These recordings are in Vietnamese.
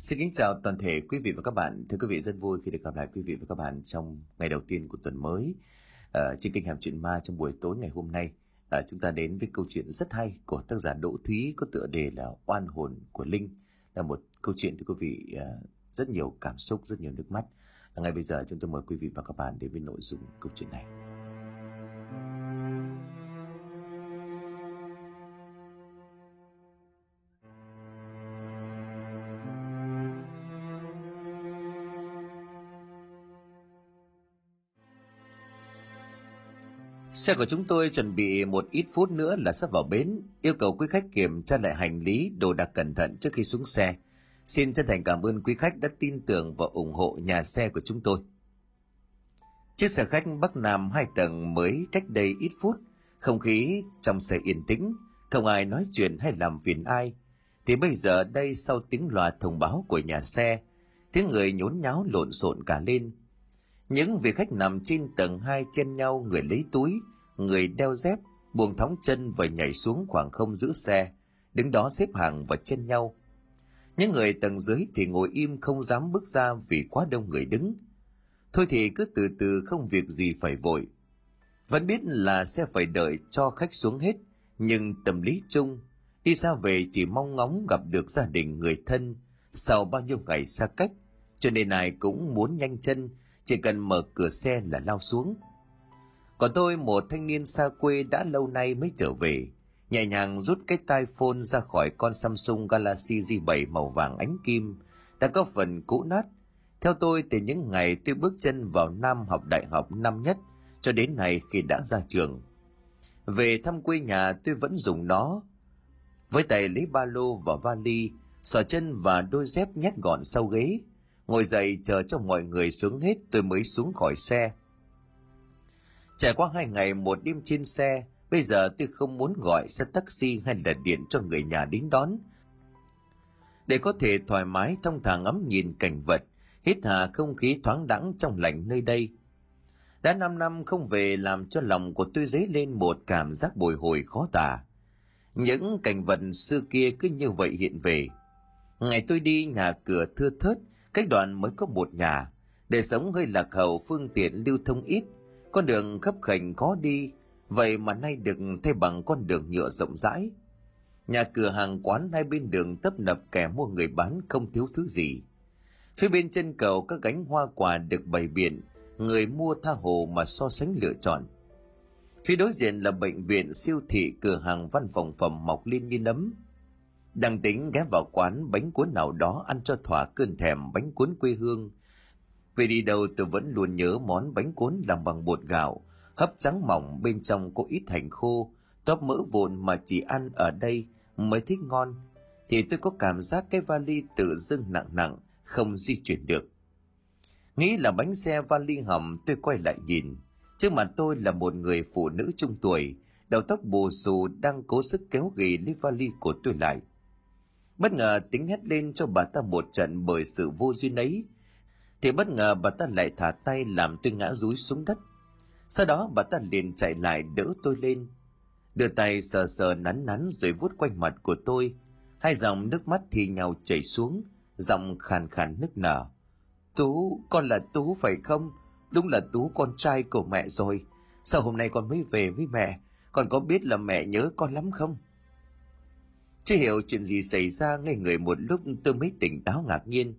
Xin kính chào toàn thể quý vị và các bạn. Thưa quý vị rất vui khi được gặp lại quý vị và các bạn trong ngày đầu tiên của tuần mới. uh, trên kênh Hàm Chuyện Ma trong buổi tối ngày hôm nay, Uh, chúng ta đến với câu chuyện rất hay của tác giả Đỗ Thúy có tựa đề là Oan hồn của Linh. Là một câu chuyện thưa quý vị uh, rất nhiều cảm xúc, rất nhiều nước mắt. Ngay bây giờ chúng tôi mời quý vị và các bạn đến với nội dung câu chuyện này. Xe của chúng tôi chuẩn bị một ít phút nữa là sắp vào bến, yêu cầu quý khách kiểm tra lại hành lý, đồ đạc cẩn thận trước khi xuống xe. Xin chân thành cảm ơn quý khách đã tin tưởng và ủng hộ nhà xe của chúng tôi. Chiếc xe khách Bắc Nam hai tầng mới cách đây ít phút, không khí trong xe yên tĩnh, không ai nói chuyện hay làm phiền ai. Thì bây giờ đây sau tiếng loa thông báo của nhà xe, tiếng người nhốn nháo lộn xộn cả lên. Những vị khách nằm trên tầng hai chen nhau người lấy túi, người đeo dép, buông thóng chân và nhảy xuống khoảng không giữ xe, đứng đó xếp hàng và chen nhau. Những người tầng dưới thì ngồi im không dám bước ra vì quá đông người đứng. Thôi thì cứ từ từ không việc gì phải vội. Vẫn biết là sẽ phải đợi cho khách xuống hết, nhưng tâm lý chung, đi xa về chỉ mong ngóng gặp được gia đình người thân sau bao nhiêu ngày xa cách, cho nên ai cũng muốn nhanh chân, chỉ cần mở cửa xe là lao xuống. Còn tôi một thanh niên xa quê đã lâu nay mới trở về, nhẹ nhàng rút cái tai phone ra khỏi con Samsung Galaxy Z7 màu vàng ánh kim, đã có phần cũ nát. Theo tôi từ những ngày tôi bước chân vào Nam học đại học năm nhất cho đến nay khi đã ra trường. Về thăm quê nhà tôi vẫn dùng nó. Với tay lấy ba lô và vali, sò chân và đôi dép nhét gọn sau ghế. Ngồi dậy chờ cho mọi người xuống hết tôi mới xuống khỏi xe. Trải qua hai ngày một đêm trên xe, bây giờ tôi không muốn gọi xe taxi hay là điện cho người nhà đến đón. Để có thể thoải mái thông thả ngắm nhìn cảnh vật, hít hà không khí thoáng đẳng trong lành nơi đây. Đã năm năm không về làm cho lòng của tôi dấy lên một cảm giác bồi hồi khó tả. Những cảnh vật xưa kia cứ như vậy hiện về. Ngày tôi đi nhà cửa thưa thớt, cách đoạn mới có một nhà. Để sống hơi lạc hậu phương tiện lưu thông ít, con đường khấp khảnh khó đi, vậy mà nay được thay bằng con đường nhựa rộng rãi. Nhà cửa hàng quán hai bên đường tấp nập kẻ mua người bán không thiếu thứ gì. Phía bên chân cầu các gánh hoa quả được bày biện, người mua tha hồ mà so sánh lựa chọn. Phía đối diện là bệnh viện, siêu thị, cửa hàng văn phòng phẩm mọc lên như nấm. Đang tính ghé vào quán bánh cuốn nào đó ăn cho thỏa cơn thèm bánh cuốn quê hương. Vì đi đâu tôi vẫn luôn nhớ món bánh cuốn làm bằng bột gạo, hấp trắng mỏng bên trong có ít hành khô, tóp mỡ vụn mà chỉ ăn ở đây mới thích ngon. Thì tôi có cảm giác cái vali tự dưng nặng nặng, không di chuyển được. Nghĩ là bánh xe vali hầm tôi quay lại nhìn. Trước mặt tôi là một người phụ nữ trung tuổi, đầu tóc bù xù đang cố sức kéo ghì lấy vali của tôi lại. Bất ngờ tính hét lên cho bà ta một trận bởi sự vô duyên ấy, thì bất ngờ bà ta lại thả tay làm tôi ngã rúi xuống đất. Sau đó bà ta liền chạy lại đỡ tôi lên, đưa tay sờ sờ nắn nắn rồi vuốt quanh mặt của tôi. Hai dòng nước mắt thì nhau chảy xuống, giọng khàn khàn nức nở. Tú, con là Tú phải không? Đúng là Tú con trai của mẹ rồi. Sao hôm nay con mới về với mẹ? Con có biết là mẹ nhớ con lắm không? Chưa hiểu chuyện gì xảy ra ngay người một lúc tôi mới tỉnh táo ngạc nhiên.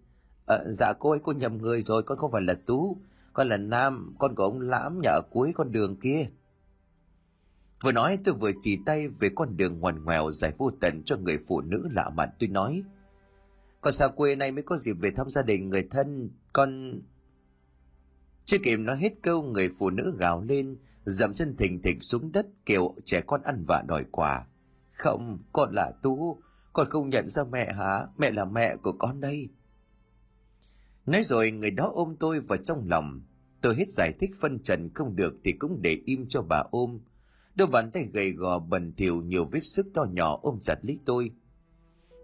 À, dạ cô ấy cô nhầm người rồi, con không phải là Tú. Con là Nam, con của ông Lãm nhà ở cuối con đường kia. Vừa nói tôi vừa chỉ tay về con đường ngoằn ngoèo dài vô tận cho người phụ nữ lạ mặt tôi nói. Con xa quê này mới có dịp về thăm gia đình người thân, con... Chưa kịp nói hết câu người phụ nữ gào lên, dậm chân thình thịch xuống đất kêu trẻ con ăn vạ đòi quà. Không, con là Tú, con không nhận ra mẹ hả? Mẹ là mẹ của con đây. Nói rồi người đó ôm tôi vào trong lòng. Tôi hết giải thích phân trần không được thì cũng để im cho bà ôm. Đôi bàn tay gầy gò bẩn thỉu nhiều vết sức to nhỏ ôm chặt lấy tôi.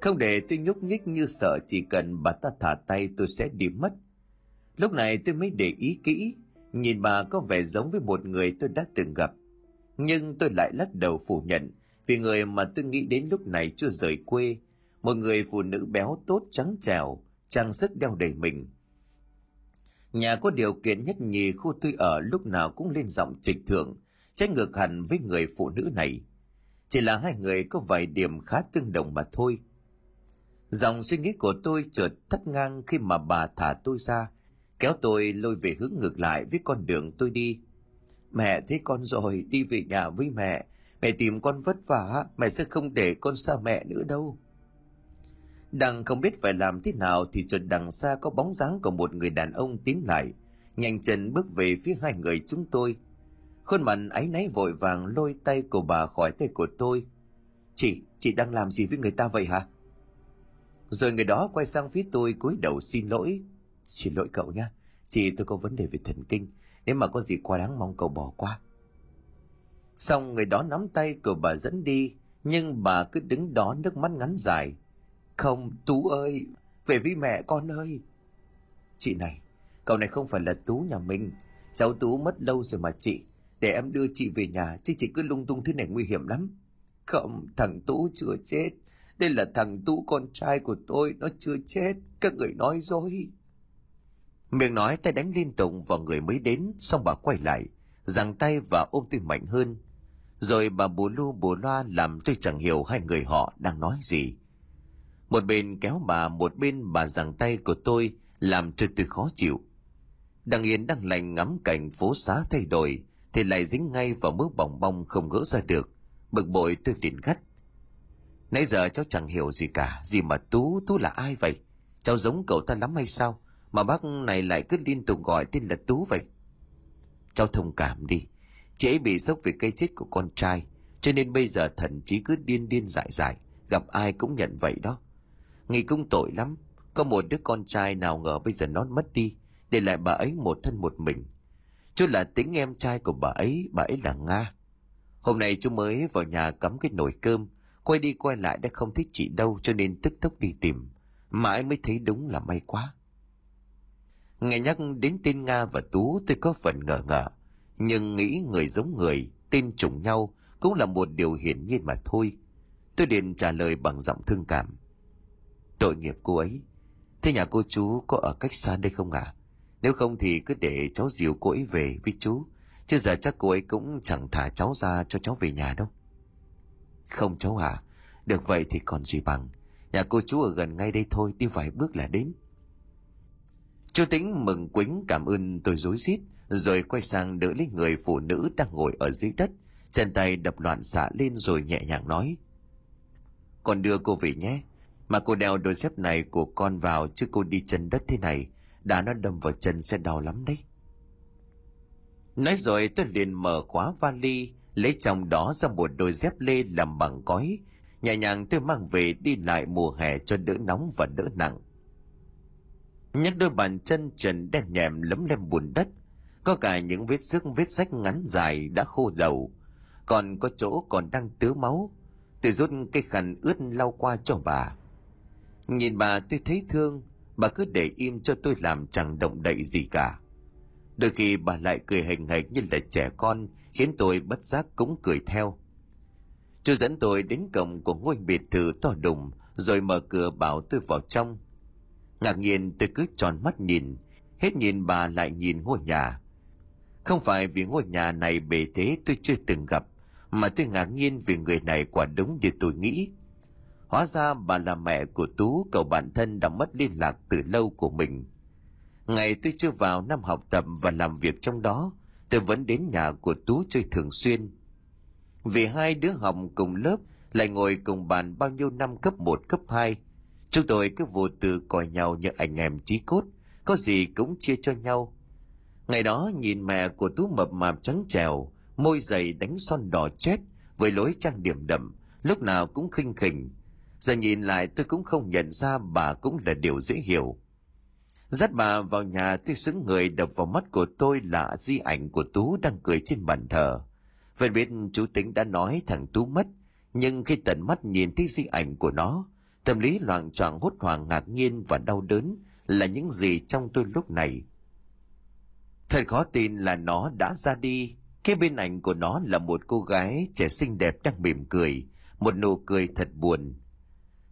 Không để tôi nhúc nhích như sợ chỉ cần bà ta thả tay tôi sẽ đi mất. Lúc này tôi mới để ý kỹ, nhìn bà có vẻ giống với một người tôi đã từng gặp. Nhưng tôi lại lắc đầu phủ nhận, vì người mà tôi nghĩ đến lúc này chưa rời quê, một người phụ nữ béo tốt trắng trẻo, trang sức đeo đầy mình nhà có điều kiện nhất nhì khu tôi ở lúc nào cũng lên giọng trịch thượng, trái ngược hẳn với người phụ nữ này. Chỉ là hai người có vài điểm khá tương đồng mà thôi. Dòng suy nghĩ của tôi chợt thắt ngang khi mà bà thả tôi ra, kéo tôi lôi về hướng ngược lại với con đường tôi đi. Mẹ thấy con rồi, đi về nhà với mẹ. Mẹ tìm con vất vả, mẹ sẽ không để con xa mẹ nữa đâu đang không biết phải làm thế nào thì chợt đằng xa có bóng dáng của một người đàn ông tiến lại. Nhanh chân bước về phía hai người chúng tôi. Khuôn mặt áy náy vội vàng lôi tay của bà khỏi tay của tôi. Chị chị đang làm gì với người ta vậy hả? Rồi người đó quay sang phía tôi cúi đầu xin lỗi. Xin lỗi cậu nhé chị, tôi có vấn đề về thần kinh. Nếu mà có gì quá đáng mong cậu bỏ qua. Xong người đó nắm tay của bà dẫn đi, nhưng bà cứ đứng đó nước mắt ngắn dài không, tú ơi, về với mẹ con ơi. Chị này, cậu này không phải là tú nhà mình. Cháu tú mất lâu rồi mà chị. Để em đưa chị về nhà, chứ chị cứ lung tung thế này nguy hiểm lắm. Không, thằng tú chưa chết. Đây là thằng tú, con trai của tôi, nó chưa chết. Các người nói dối. Miệng nói, tay đánh liên tục vào người mới đến, xong bà quay lại, giằng tay và ôm tôi mạnh hơn. Rồi bà bù lu bù loa làm tôi chẳng hiểu hai người họ đang nói gì một bên kéo bà, một bên bà giằng tay của tôi, làm cho tôi khó chịu. Đang yên đang lành ngắm cảnh phố xá thay đổi, thì lại dính ngay vào mớ bỏng bong không gỡ ra được. Bực bội tôi liền gắt. Nãy giờ cháu chẳng hiểu gì cả, gì mà tú tú là ai vậy? Cháu giống cậu ta lắm hay sao? Mà bác này lại cứ liên tục gọi tên là tú vậy. Cháu thông cảm đi. Chị ấy bị sốc vì cây chết của con trai, cho nên bây giờ thần chí cứ điên điên dại dại, gặp ai cũng nhận vậy đó nghĩ cũng tội lắm. Có một đứa con trai nào ngờ bây giờ nó mất đi để lại bà ấy một thân một mình. Chú là tính em trai của bà ấy bà ấy là nga. Hôm nay chú mới vào nhà cắm cái nồi cơm quay đi quay lại đã không thích chị đâu cho nên tức tốc đi tìm. Mãi mới thấy đúng là may quá. Nghe nhắc đến tên nga và tú tôi có phần ngờ ngờ, nhưng nghĩ người giống người tên trùng nhau cũng là một điều hiển nhiên mà thôi. Tôi liền trả lời bằng giọng thương cảm tội nghiệp cô ấy. Thế nhà cô chú có ở cách xa đây không ạ? À? nếu không thì cứ để cháu dìu cô ấy về với chú. Chứ giờ chắc cô ấy cũng chẳng thả cháu ra cho cháu về nhà đâu. Không cháu à được vậy thì còn gì bằng. Nhà cô chú ở gần ngay đây thôi, đi vài bước là đến. Chú tính mừng quính cảm ơn tôi rối rít, rồi quay sang đỡ lấy người phụ nữ đang ngồi ở dưới đất. Chân tay đập loạn xạ lên rồi nhẹ nhàng nói. Còn đưa cô về nhé mà cô đeo đôi dép này của con vào chứ cô đi chân đất thế này, đã nó đâm vào chân sẽ đau lắm đấy. Nói rồi tôi liền mở khóa vali, lấy trong đó ra một đôi dép lê làm bằng cói. Nhẹ nhàng tôi mang về đi lại mùa hè cho đỡ nóng và đỡ nặng. Nhắc đôi bàn chân trần đen nhèm lấm lem bùn đất. Có cả những vết xước, vết rách ngắn dài đã khô dầu. Còn có chỗ còn đang tứ máu. Tôi rút cây khăn ướt lau qua cho bà nhìn bà tôi thấy thương, bà cứ để im cho tôi làm chẳng động đậy gì cả. Đôi khi bà lại cười hình hạch như là trẻ con, khiến tôi bất giác cũng cười theo. Chú dẫn tôi đến cổng của ngôi biệt thự to đùng, rồi mở cửa bảo tôi vào trong. Ngạc nhiên tôi cứ tròn mắt nhìn, hết nhìn bà lại nhìn ngôi nhà. Không phải vì ngôi nhà này bề thế tôi chưa từng gặp, mà tôi ngạc nhiên vì người này quả đúng như tôi nghĩ hóa ra bà là mẹ của tú cậu bản thân đã mất liên lạc từ lâu của mình ngày tôi chưa vào năm học tập và làm việc trong đó tôi vẫn đến nhà của tú chơi thường xuyên vì hai đứa học cùng lớp lại ngồi cùng bàn bao nhiêu năm cấp 1, cấp 2. Chúng tôi cứ vô tư coi nhau như anh em chí cốt, có gì cũng chia cho nhau. Ngày đó nhìn mẹ của Tú mập mạp trắng trèo, môi dày đánh son đỏ chết với lối trang điểm đậm, lúc nào cũng khinh khỉnh. Giờ nhìn lại tôi cũng không nhận ra bà cũng là điều dễ hiểu. Dắt bà vào nhà tôi xứng người đập vào mắt của tôi là di ảnh của Tú đang cười trên bàn thờ. Vậy biết chú tính đã nói thằng Tú mất, nhưng khi tận mắt nhìn thấy di ảnh của nó, tâm lý loạn choạng hốt hoảng ngạc nhiên và đau đớn là những gì trong tôi lúc này. Thật khó tin là nó đã ra đi, cái bên ảnh của nó là một cô gái trẻ xinh đẹp đang mỉm cười, một nụ cười thật buồn.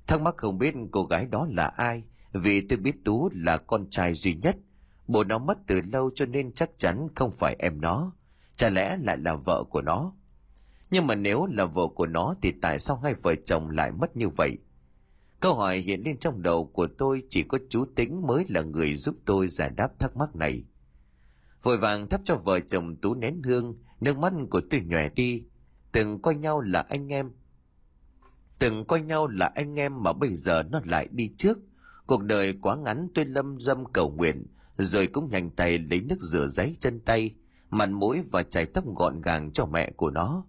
Thắc mắc không biết cô gái đó là ai, vì tôi biết Tú là con trai duy nhất. Bố nó mất từ lâu cho nên chắc chắn không phải em nó. Chả lẽ lại là vợ của nó? Nhưng mà nếu là vợ của nó thì tại sao hai vợ chồng lại mất như vậy? Câu hỏi hiện lên trong đầu của tôi chỉ có chú Tính mới là người giúp tôi giải đáp thắc mắc này. Vội vàng thắp cho vợ chồng Tú nén hương, nước mắt của tôi nhòe đi. Từng coi nhau là anh em. Từng coi nhau là anh em mà bây giờ nó lại đi trước. Cuộc đời quá ngắn tôi lâm dâm cầu nguyện, rồi cũng nhanh tay lấy nước rửa giấy chân tay, mặt mũi và chải tóc gọn gàng cho mẹ của nó.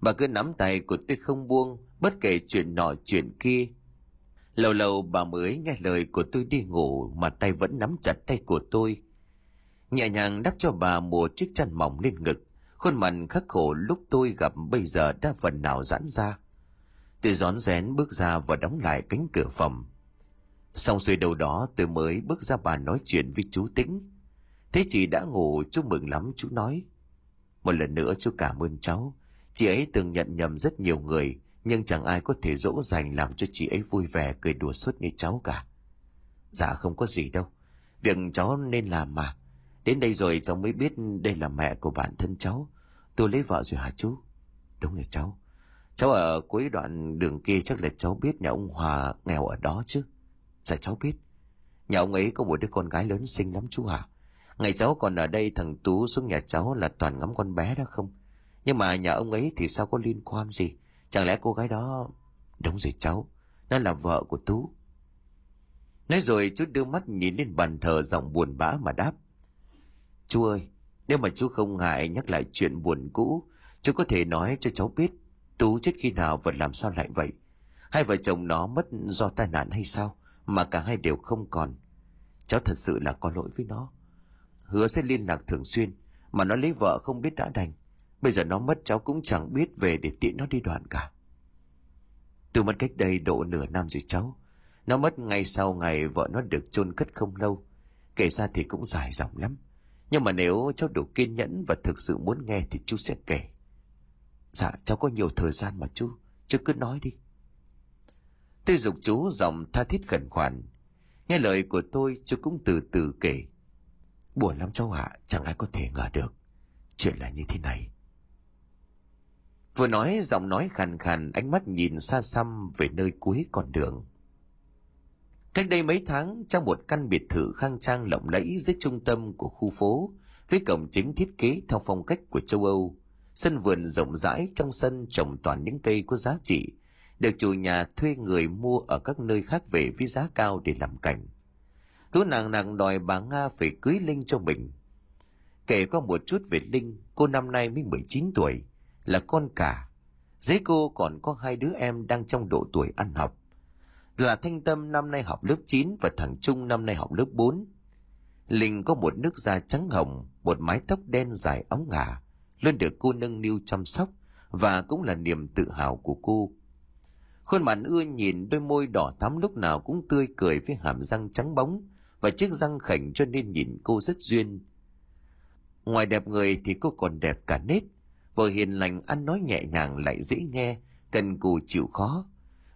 Bà cứ nắm tay của tôi không buông, bất kể chuyện nọ chuyện kia. Lâu lâu bà mới nghe lời của tôi đi ngủ mà tay vẫn nắm chặt tay của tôi. Nhẹ nhàng đắp cho bà một chiếc chăn mỏng lên ngực, khuôn mặt khắc khổ lúc tôi gặp bây giờ đã phần nào giãn ra. Tôi rón rén bước ra và đóng lại cánh cửa phòng. Xong xuôi đầu đó, tôi mới bước ra bàn nói chuyện với chú Tĩnh. Thế chị đã ngủ, chú mừng lắm, chú nói. Một lần nữa chú cảm ơn cháu. Chị ấy từng nhận nhầm rất nhiều người, nhưng chẳng ai có thể dỗ dành làm cho chị ấy vui vẻ, cười đùa suốt như cháu cả. Dạ không có gì đâu. Việc cháu nên làm mà. Đến đây rồi cháu mới biết đây là mẹ của bản thân cháu. Tôi lấy vợ rồi hả chú? Đúng rồi cháu. Cháu ở cuối đoạn đường kia chắc là cháu biết nhà ông Hòa nghèo ở đó chứ. Dạ cháu biết. Nhà ông ấy có một đứa con gái lớn xinh lắm chú hả? Ngày cháu còn ở đây thằng Tú xuống nhà cháu là toàn ngắm con bé đó không? Nhưng mà nhà ông ấy thì sao có liên quan gì? Chẳng lẽ cô gái đó... Đúng rồi cháu, nó là vợ của Tú. Nói rồi chú đưa mắt nhìn lên bàn thờ giọng buồn bã mà đáp. Chú ơi, nếu mà chú không ngại nhắc lại chuyện buồn cũ, chú có thể nói cho cháu biết Tú chết khi nào và làm sao lại vậy? Hai vợ chồng nó mất do tai nạn hay sao? Mà cả hai đều không còn. Cháu thật sự là có lỗi với nó. Hứa sẽ liên lạc thường xuyên, mà nó lấy vợ không biết đã đành. Bây giờ nó mất cháu cũng chẳng biết về để tiện nó đi đoạn cả. Từ mất cách đây độ nửa năm rồi cháu. Nó mất ngay sau ngày vợ nó được chôn cất không lâu. Kể ra thì cũng dài dòng lắm. Nhưng mà nếu cháu đủ kiên nhẫn và thực sự muốn nghe thì chú sẽ kể. Dạ cháu có nhiều thời gian mà chú. Chú cứ nói đi. Tôi dục chú giọng tha thiết khẩn khoản. Nghe lời của tôi chú cũng từ từ kể. Buồn lắm cháu ạ, chẳng ai có thể ngờ được. Chuyện là như thế này. Vừa nói giọng nói khàn khàn ánh mắt nhìn xa xăm về nơi cuối con đường. Cách đây mấy tháng, trong một căn biệt thự khang trang lộng lẫy dưới trung tâm của khu phố, với cổng chính thiết kế theo phong cách của châu Âu, sân vườn rộng rãi trong sân trồng toàn những cây có giá trị, được chủ nhà thuê người mua ở các nơi khác về với giá cao để làm cảnh. Tú nàng nàng đòi bà Nga phải cưới Linh cho mình. Kể có một chút về Linh, cô năm nay mới 19 tuổi, là con cả. Dưới cô còn có hai đứa em đang trong độ tuổi ăn học. Là Thanh Tâm năm nay học lớp 9 và thằng Trung năm nay học lớp 4. Linh có một nước da trắng hồng, một mái tóc đen dài óng ngả, luôn được cô nâng niu chăm sóc và cũng là niềm tự hào của cô. Khuôn mặt ưa nhìn đôi môi đỏ thắm lúc nào cũng tươi cười với hàm răng trắng bóng và chiếc răng khảnh cho nên nhìn cô rất duyên. Ngoài đẹp người thì cô còn đẹp cả nết, vừa hiền lành ăn nói nhẹ nhàng lại dễ nghe, cần cù chịu khó.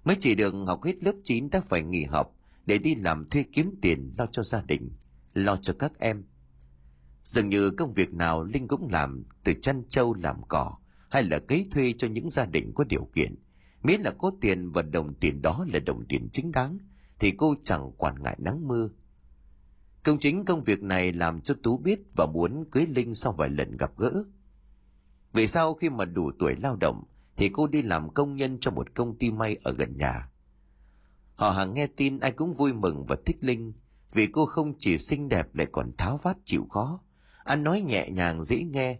Mới chỉ được học hết lớp 9 đã phải nghỉ học để đi làm thuê kiếm tiền lo cho gia đình, lo cho các em. Dường như công việc nào Linh cũng làm, từ chăn trâu làm cỏ, hay là cấy thuê cho những gia đình có điều kiện. Miễn là có tiền và đồng tiền đó là đồng tiền chính đáng, thì cô chẳng quản ngại nắng mưa. Công chính công việc này làm cho Tú biết và muốn cưới Linh sau vài lần gặp gỡ. Vì sao khi mà đủ tuổi lao động thì cô đi làm công nhân cho một công ty may ở gần nhà. Họ hàng nghe tin ai cũng vui mừng và thích Linh vì cô không chỉ xinh đẹp lại còn tháo vát chịu khó, anh nói nhẹ nhàng dễ nghe.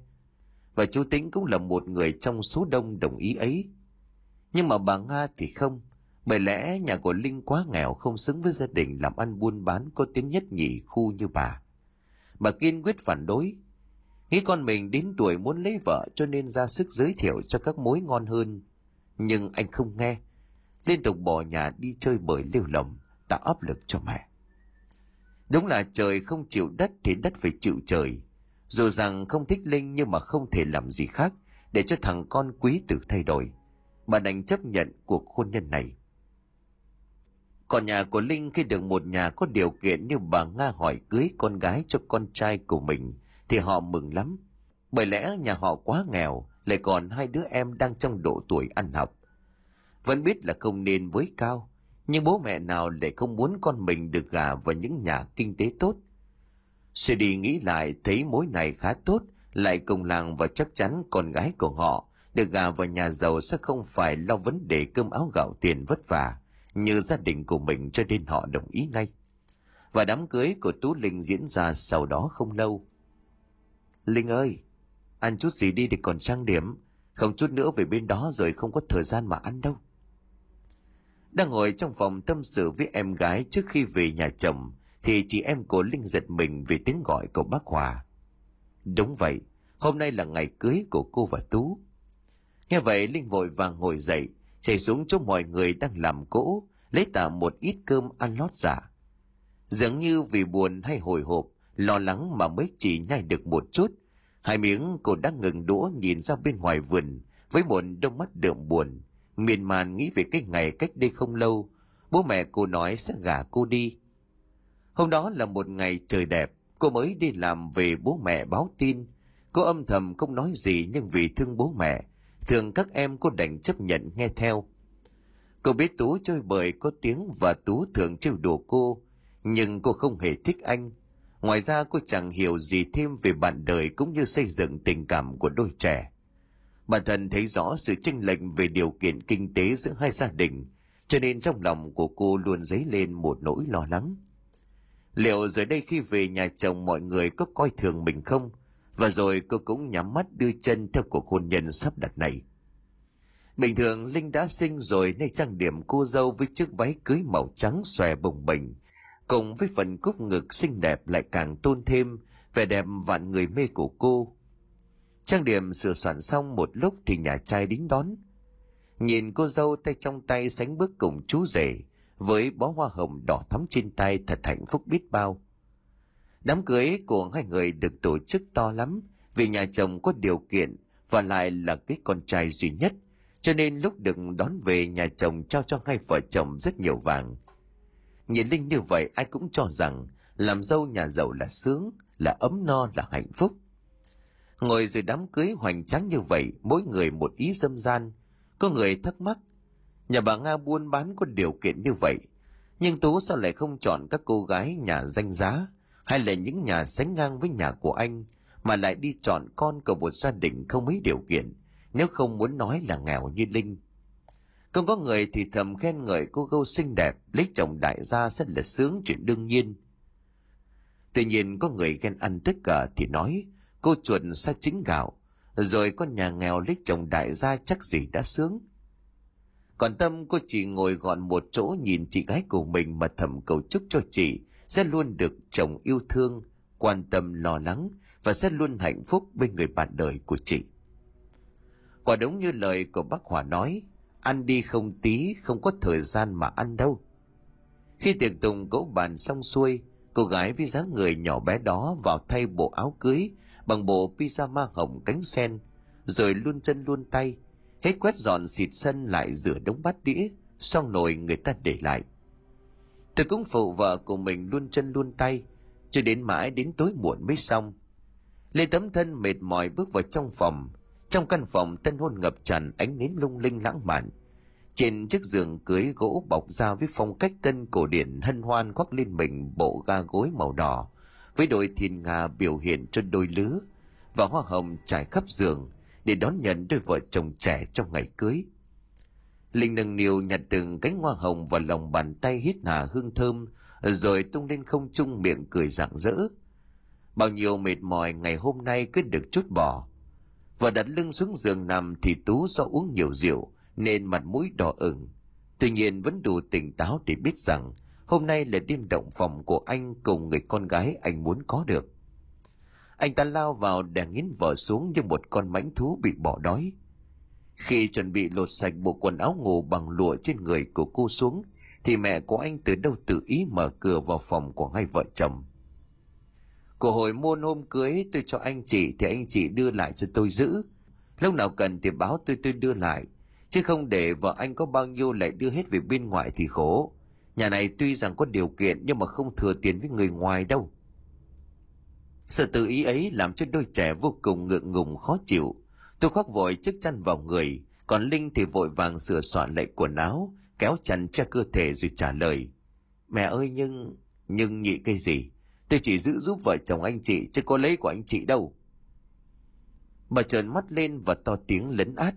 Và chú Tính cũng là một người trong số đông đồng ý ấy. Nhưng mà bà Nga thì không, bởi lẽ nhà của Linh quá nghèo không xứng với gia đình làm ăn buôn bán có tiếng nhất nhì khu như bà. Bà kiên quyết phản đối, Nghĩ con mình đến tuổi muốn lấy vợ cho nên ra sức giới thiệu cho các mối ngon hơn. Nhưng anh không nghe. Liên tục bỏ nhà đi chơi bời lêu lồng, tạo áp lực cho mẹ. Đúng là trời không chịu đất thì đất phải chịu trời. Dù rằng không thích Linh nhưng mà không thể làm gì khác để cho thằng con quý tử thay đổi. Bà đành chấp nhận cuộc hôn nhân này. Còn nhà của Linh khi được một nhà có điều kiện như bà Nga hỏi cưới con gái cho con trai của mình thì họ mừng lắm. Bởi lẽ nhà họ quá nghèo, lại còn hai đứa em đang trong độ tuổi ăn học. Vẫn biết là không nên với cao, nhưng bố mẹ nào lại không muốn con mình được gả vào những nhà kinh tế tốt. Sư đi nghĩ lại thấy mối này khá tốt, lại cùng làng và chắc chắn con gái của họ được gà vào nhà giàu sẽ không phải lo vấn đề cơm áo gạo tiền vất vả như gia đình của mình cho nên họ đồng ý ngay. Và đám cưới của Tú Linh diễn ra sau đó không lâu. Linh ơi, ăn chút gì đi để còn trang điểm, không chút nữa về bên đó rồi không có thời gian mà ăn đâu. Đang ngồi trong phòng tâm sự với em gái trước khi về nhà chồng, thì chị em của Linh giật mình vì tiếng gọi của bác Hòa. Đúng vậy, hôm nay là ngày cưới của cô và Tú. Nghe vậy Linh vội vàng ngồi dậy, chạy xuống chỗ mọi người đang làm cỗ, lấy tạm một ít cơm ăn lót giả. Dường như vì buồn hay hồi hộp, lo lắng mà mới chỉ nhai được một chút. Hai miếng cô đang ngừng đũa nhìn ra bên ngoài vườn, với một đôi mắt đượm buồn, miên man nghĩ về cái ngày cách đây không lâu, bố mẹ cô nói sẽ gả cô đi. Hôm đó là một ngày trời đẹp, cô mới đi làm về bố mẹ báo tin. Cô âm thầm không nói gì nhưng vì thương bố mẹ, thường các em cô đành chấp nhận nghe theo. Cô biết Tú chơi bời có tiếng và Tú thường trêu đùa cô, nhưng cô không hề thích anh. Ngoài ra cô chẳng hiểu gì thêm về bạn đời cũng như xây dựng tình cảm của đôi trẻ. Bản thân thấy rõ sự chênh lệch về điều kiện kinh tế giữa hai gia đình, cho nên trong lòng của cô luôn dấy lên một nỗi lo lắng. Liệu rồi đây khi về nhà chồng mọi người có coi thường mình không? Và rồi cô cũng nhắm mắt đưa chân theo cuộc hôn nhân sắp đặt này. Bình thường Linh đã sinh rồi nay trang điểm cô dâu với chiếc váy cưới màu trắng xòe bồng bềnh, cùng với phần cúc ngực xinh đẹp lại càng tôn thêm vẻ đẹp vạn người mê của cô. Trang điểm sửa soạn xong một lúc thì nhà trai đính đón. Nhìn cô dâu tay trong tay sánh bước cùng chú rể, với bó hoa hồng đỏ thắm trên tay thật hạnh phúc biết bao. Đám cưới của hai người được tổ chức to lắm vì nhà chồng có điều kiện và lại là cái con trai duy nhất, cho nên lúc được đón về nhà chồng trao cho hai vợ chồng rất nhiều vàng. Nhìn Linh như vậy ai cũng cho rằng làm dâu nhà giàu là sướng, là ấm no, là hạnh phúc. Ngồi dưới đám cưới hoành tráng như vậy, mỗi người một ý dâm gian. Có người thắc mắc, nhà bà Nga buôn bán có điều kiện như vậy, nhưng Tú sao lại không chọn các cô gái nhà danh giá, hay là những nhà sánh ngang với nhà của anh, mà lại đi chọn con của một gia đình không mấy điều kiện, nếu không muốn nói là nghèo như Linh. Không có người thì thầm khen ngợi cô gâu xinh đẹp, lấy chồng đại gia rất là sướng chuyện đương nhiên. Tuy nhiên có người ghen ăn tất cả thì nói, cô chuột xa chính gạo, rồi con nhà nghèo lấy chồng đại gia chắc gì đã sướng. Còn Tâm cô chỉ ngồi gọn một chỗ nhìn chị gái của mình mà thầm cầu chúc cho chị sẽ luôn được chồng yêu thương, quan tâm lo lắng và sẽ luôn hạnh phúc bên người bạn đời của chị. Quả đúng như lời của bác Hòa nói, ăn đi không tí, không có thời gian mà ăn đâu. Khi tiệc tùng cỗ bàn xong xuôi, cô gái với dáng người nhỏ bé đó vào thay bộ áo cưới bằng bộ pyjama hồng cánh sen, rồi luôn chân luôn tay, hết quét dọn xịt sân lại rửa đống bát đĩa, xong nồi người ta để lại. Tôi cũng phụ vợ của mình luôn chân luôn tay, cho đến mãi đến tối muộn mới xong. Lê tấm thân mệt mỏi bước vào trong phòng, trong căn phòng tân hôn ngập tràn ánh nến lung linh lãng mạn. Trên chiếc giường cưới gỗ bọc ra với phong cách tân cổ điển hân hoan khoác lên mình bộ ga gối màu đỏ, với đôi thiên nga biểu hiện cho đôi lứa và hoa hồng trải khắp giường để đón nhận đôi vợ chồng trẻ trong ngày cưới. Linh nâng niu nhặt từng cánh hoa hồng vào lòng bàn tay hít hà hương thơm, rồi tung lên không trung miệng cười rạng rỡ. Bao nhiêu mệt mỏi ngày hôm nay cứ được chút bỏ. Và đặt lưng xuống giường nằm thì Tú do uống nhiều rượu nên mặt mũi đỏ ửng. Tuy nhiên vẫn đủ tỉnh táo để biết rằng hôm nay là đêm động phòng của anh cùng người con gái anh muốn có được. Anh ta lao vào đè nghiến vợ xuống như một con mãnh thú bị bỏ đói. Khi chuẩn bị lột sạch bộ quần áo ngủ bằng lụa trên người của cô xuống, thì mẹ của anh từ đâu tự ý mở cửa vào phòng của hai vợ chồng. Của hồi môn hôm cưới tôi cho anh chị thì anh chị đưa lại cho tôi giữ. Lúc nào cần thì báo tôi tôi đưa lại. Chứ không để vợ anh có bao nhiêu lại đưa hết về bên ngoài thì khổ. Nhà này tuy rằng có điều kiện nhưng mà không thừa tiền với người ngoài đâu. Sự tự ý ấy làm cho đôi trẻ vô cùng ngượng ngùng khó chịu. Tôi khoác vội chiếc chăn vào người, còn Linh thì vội vàng sửa soạn lại quần áo, kéo chăn che cơ thể rồi trả lời. Mẹ ơi nhưng... Nhưng nhị cái gì? Tôi chỉ giữ giúp vợ chồng anh chị chứ có lấy của anh chị đâu. Bà trợn mắt lên và to tiếng lấn át.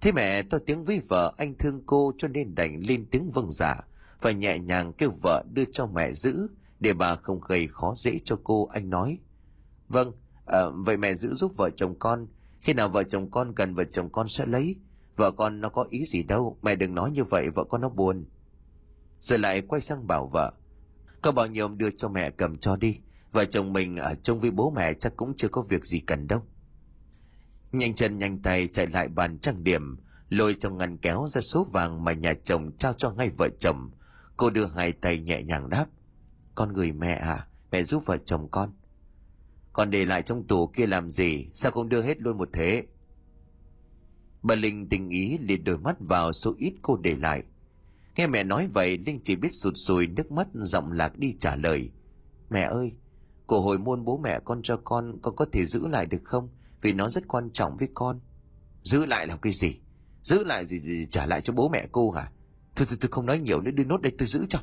Thế mẹ to tiếng với vợ anh thương cô cho nên đành lên tiếng vâng giả và nhẹ nhàng kêu vợ đưa cho mẹ giữ để bà không gây khó dễ cho cô anh nói. Vâng, à, vậy mẹ giữ giúp vợ chồng con. Khi nào vợ chồng con cần vợ chồng con sẽ lấy. Vợ con nó có ý gì đâu, mẹ đừng nói như vậy vợ con nó buồn. Rồi lại quay sang bảo vợ. Có bao nhiêu đưa cho mẹ cầm cho đi. Vợ chồng mình ở chung với bố mẹ chắc cũng chưa có việc gì cần đâu. Nhanh chân nhanh tay chạy lại bàn trang điểm, lôi trong ngăn kéo ra số vàng mà nhà chồng trao cho ngay vợ chồng. Cô đưa hai tay nhẹ nhàng đáp. Con gửi mẹ à, mẹ giúp vợ chồng con còn để lại trong tủ kia làm gì, sao không đưa hết luôn một thế? Bà Linh tình ý liền đôi mắt vào số ít cô để lại. Nghe mẹ nói vậy, Linh chỉ biết sụt sùi nước mắt giọng lạc đi trả lời. Mẹ ơi, cổ hồi môn bố mẹ con cho con, con có thể giữ lại được không? Vì nó rất quan trọng với con. Giữ lại làm cái gì? Giữ lại gì, gì trả lại cho bố mẹ cô hả? Thôi thôi tôi không nói nhiều nữa, đưa nốt đây tôi giữ cho.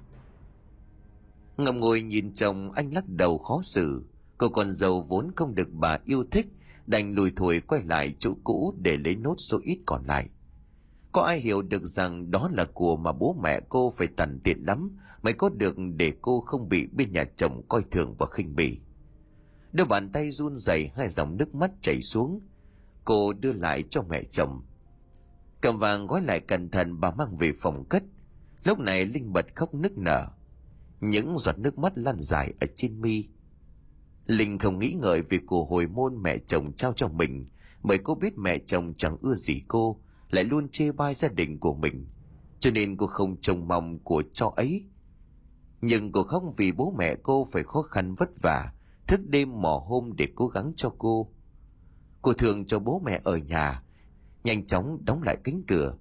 Ngậm ngồi nhìn chồng anh lắc đầu khó xử. Cô con dâu vốn không được bà yêu thích, đành lùi thổi quay lại chỗ cũ để lấy nốt số ít còn lại. Có ai hiểu được rằng đó là của mà bố mẹ cô phải tần tiện lắm mới có được để cô không bị bên nhà chồng coi thường và khinh bỉ. Đôi bàn tay run rẩy hai dòng nước mắt chảy xuống. Cô đưa lại cho mẹ chồng. Cầm vàng gói lại cẩn thận bà mang về phòng cất. Lúc này Linh bật khóc nức nở. Những giọt nước mắt lăn dài ở trên mi. Linh không nghĩ ngợi về của hồi môn mẹ chồng trao cho mình, bởi cô biết mẹ chồng chẳng ưa gì cô, lại luôn chê bai gia đình của mình. Cho nên cô không trông mong của cho ấy. Nhưng cô không vì bố mẹ cô phải khó khăn vất vả, thức đêm mò hôm để cố gắng cho cô. Cô thường cho bố mẹ ở nhà, nhanh chóng đóng lại cánh cửa.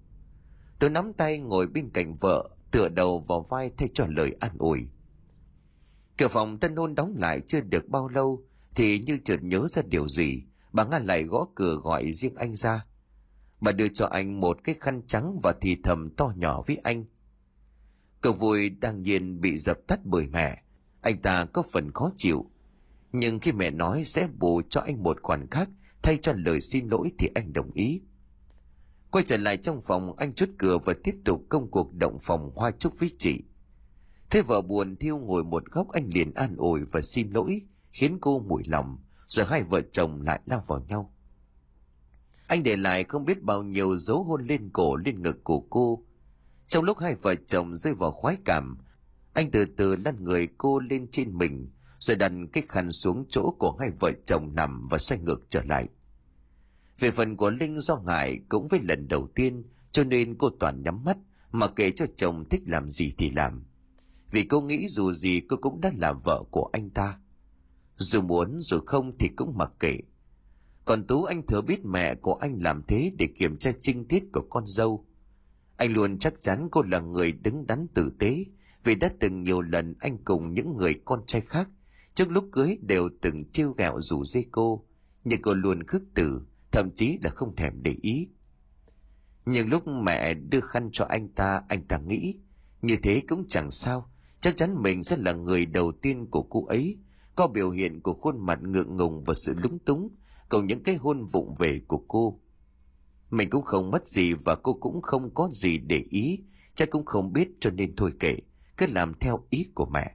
Tôi nắm tay ngồi bên cạnh vợ, tựa đầu vào vai thay cho lời an ủi. Cửa phòng tân nôn đóng lại chưa được bao lâu, thì như chợt nhớ ra điều gì, bà Nga lại gõ cửa gọi riêng anh ra. Bà đưa cho anh một cái khăn trắng và thì thầm to nhỏ với anh. Cậu vui đang nhiên bị dập tắt bởi mẹ, anh ta có phần khó chịu. Nhưng khi mẹ nói sẽ bù cho anh một khoản khác thay cho lời xin lỗi thì anh đồng ý. Quay trở lại trong phòng, anh chốt cửa và tiếp tục công cuộc động phòng hoa chúc với chị. Thế vợ buồn thiêu ngồi một góc anh liền an ủi và xin lỗi, khiến cô mùi lòng, rồi hai vợ chồng lại lao vào nhau. Anh để lại không biết bao nhiêu dấu hôn lên cổ lên ngực của cô. Trong lúc hai vợ chồng rơi vào khoái cảm, anh từ từ lăn người cô lên trên mình, rồi đặt cái khăn xuống chỗ của hai vợ chồng nằm và xoay ngược trở lại. Về phần của Linh do ngại cũng với lần đầu tiên, cho nên cô toàn nhắm mắt, mà kể cho chồng thích làm gì thì làm. Vì cô nghĩ dù gì cô cũng đã là vợ của anh ta. Dù muốn dù không thì cũng mặc kệ. Còn Tú anh thừa biết mẹ của anh làm thế để kiểm tra trinh tiết của con dâu. Anh luôn chắc chắn cô là người đứng đắn tử tế, vì đã từng nhiều lần anh cùng những người con trai khác trước lúc cưới đều từng trêu ghẹo rủ dê cô, nhưng cô luôn khước từ, thậm chí là không thèm để ý. Nhưng lúc mẹ đưa khăn cho anh ta, anh ta nghĩ, như thế cũng chẳng sao, chắc chắn mình sẽ là người đầu tiên của cô ấy, có biểu hiện của khuôn mặt ngượng ngùng và sự lúng túng, cùng những cái hôn vụng về của cô. Mình cũng không mất gì và cô cũng không có gì để ý, chắc cũng không biết cho nên thôi kệ, cứ làm theo ý của mẹ.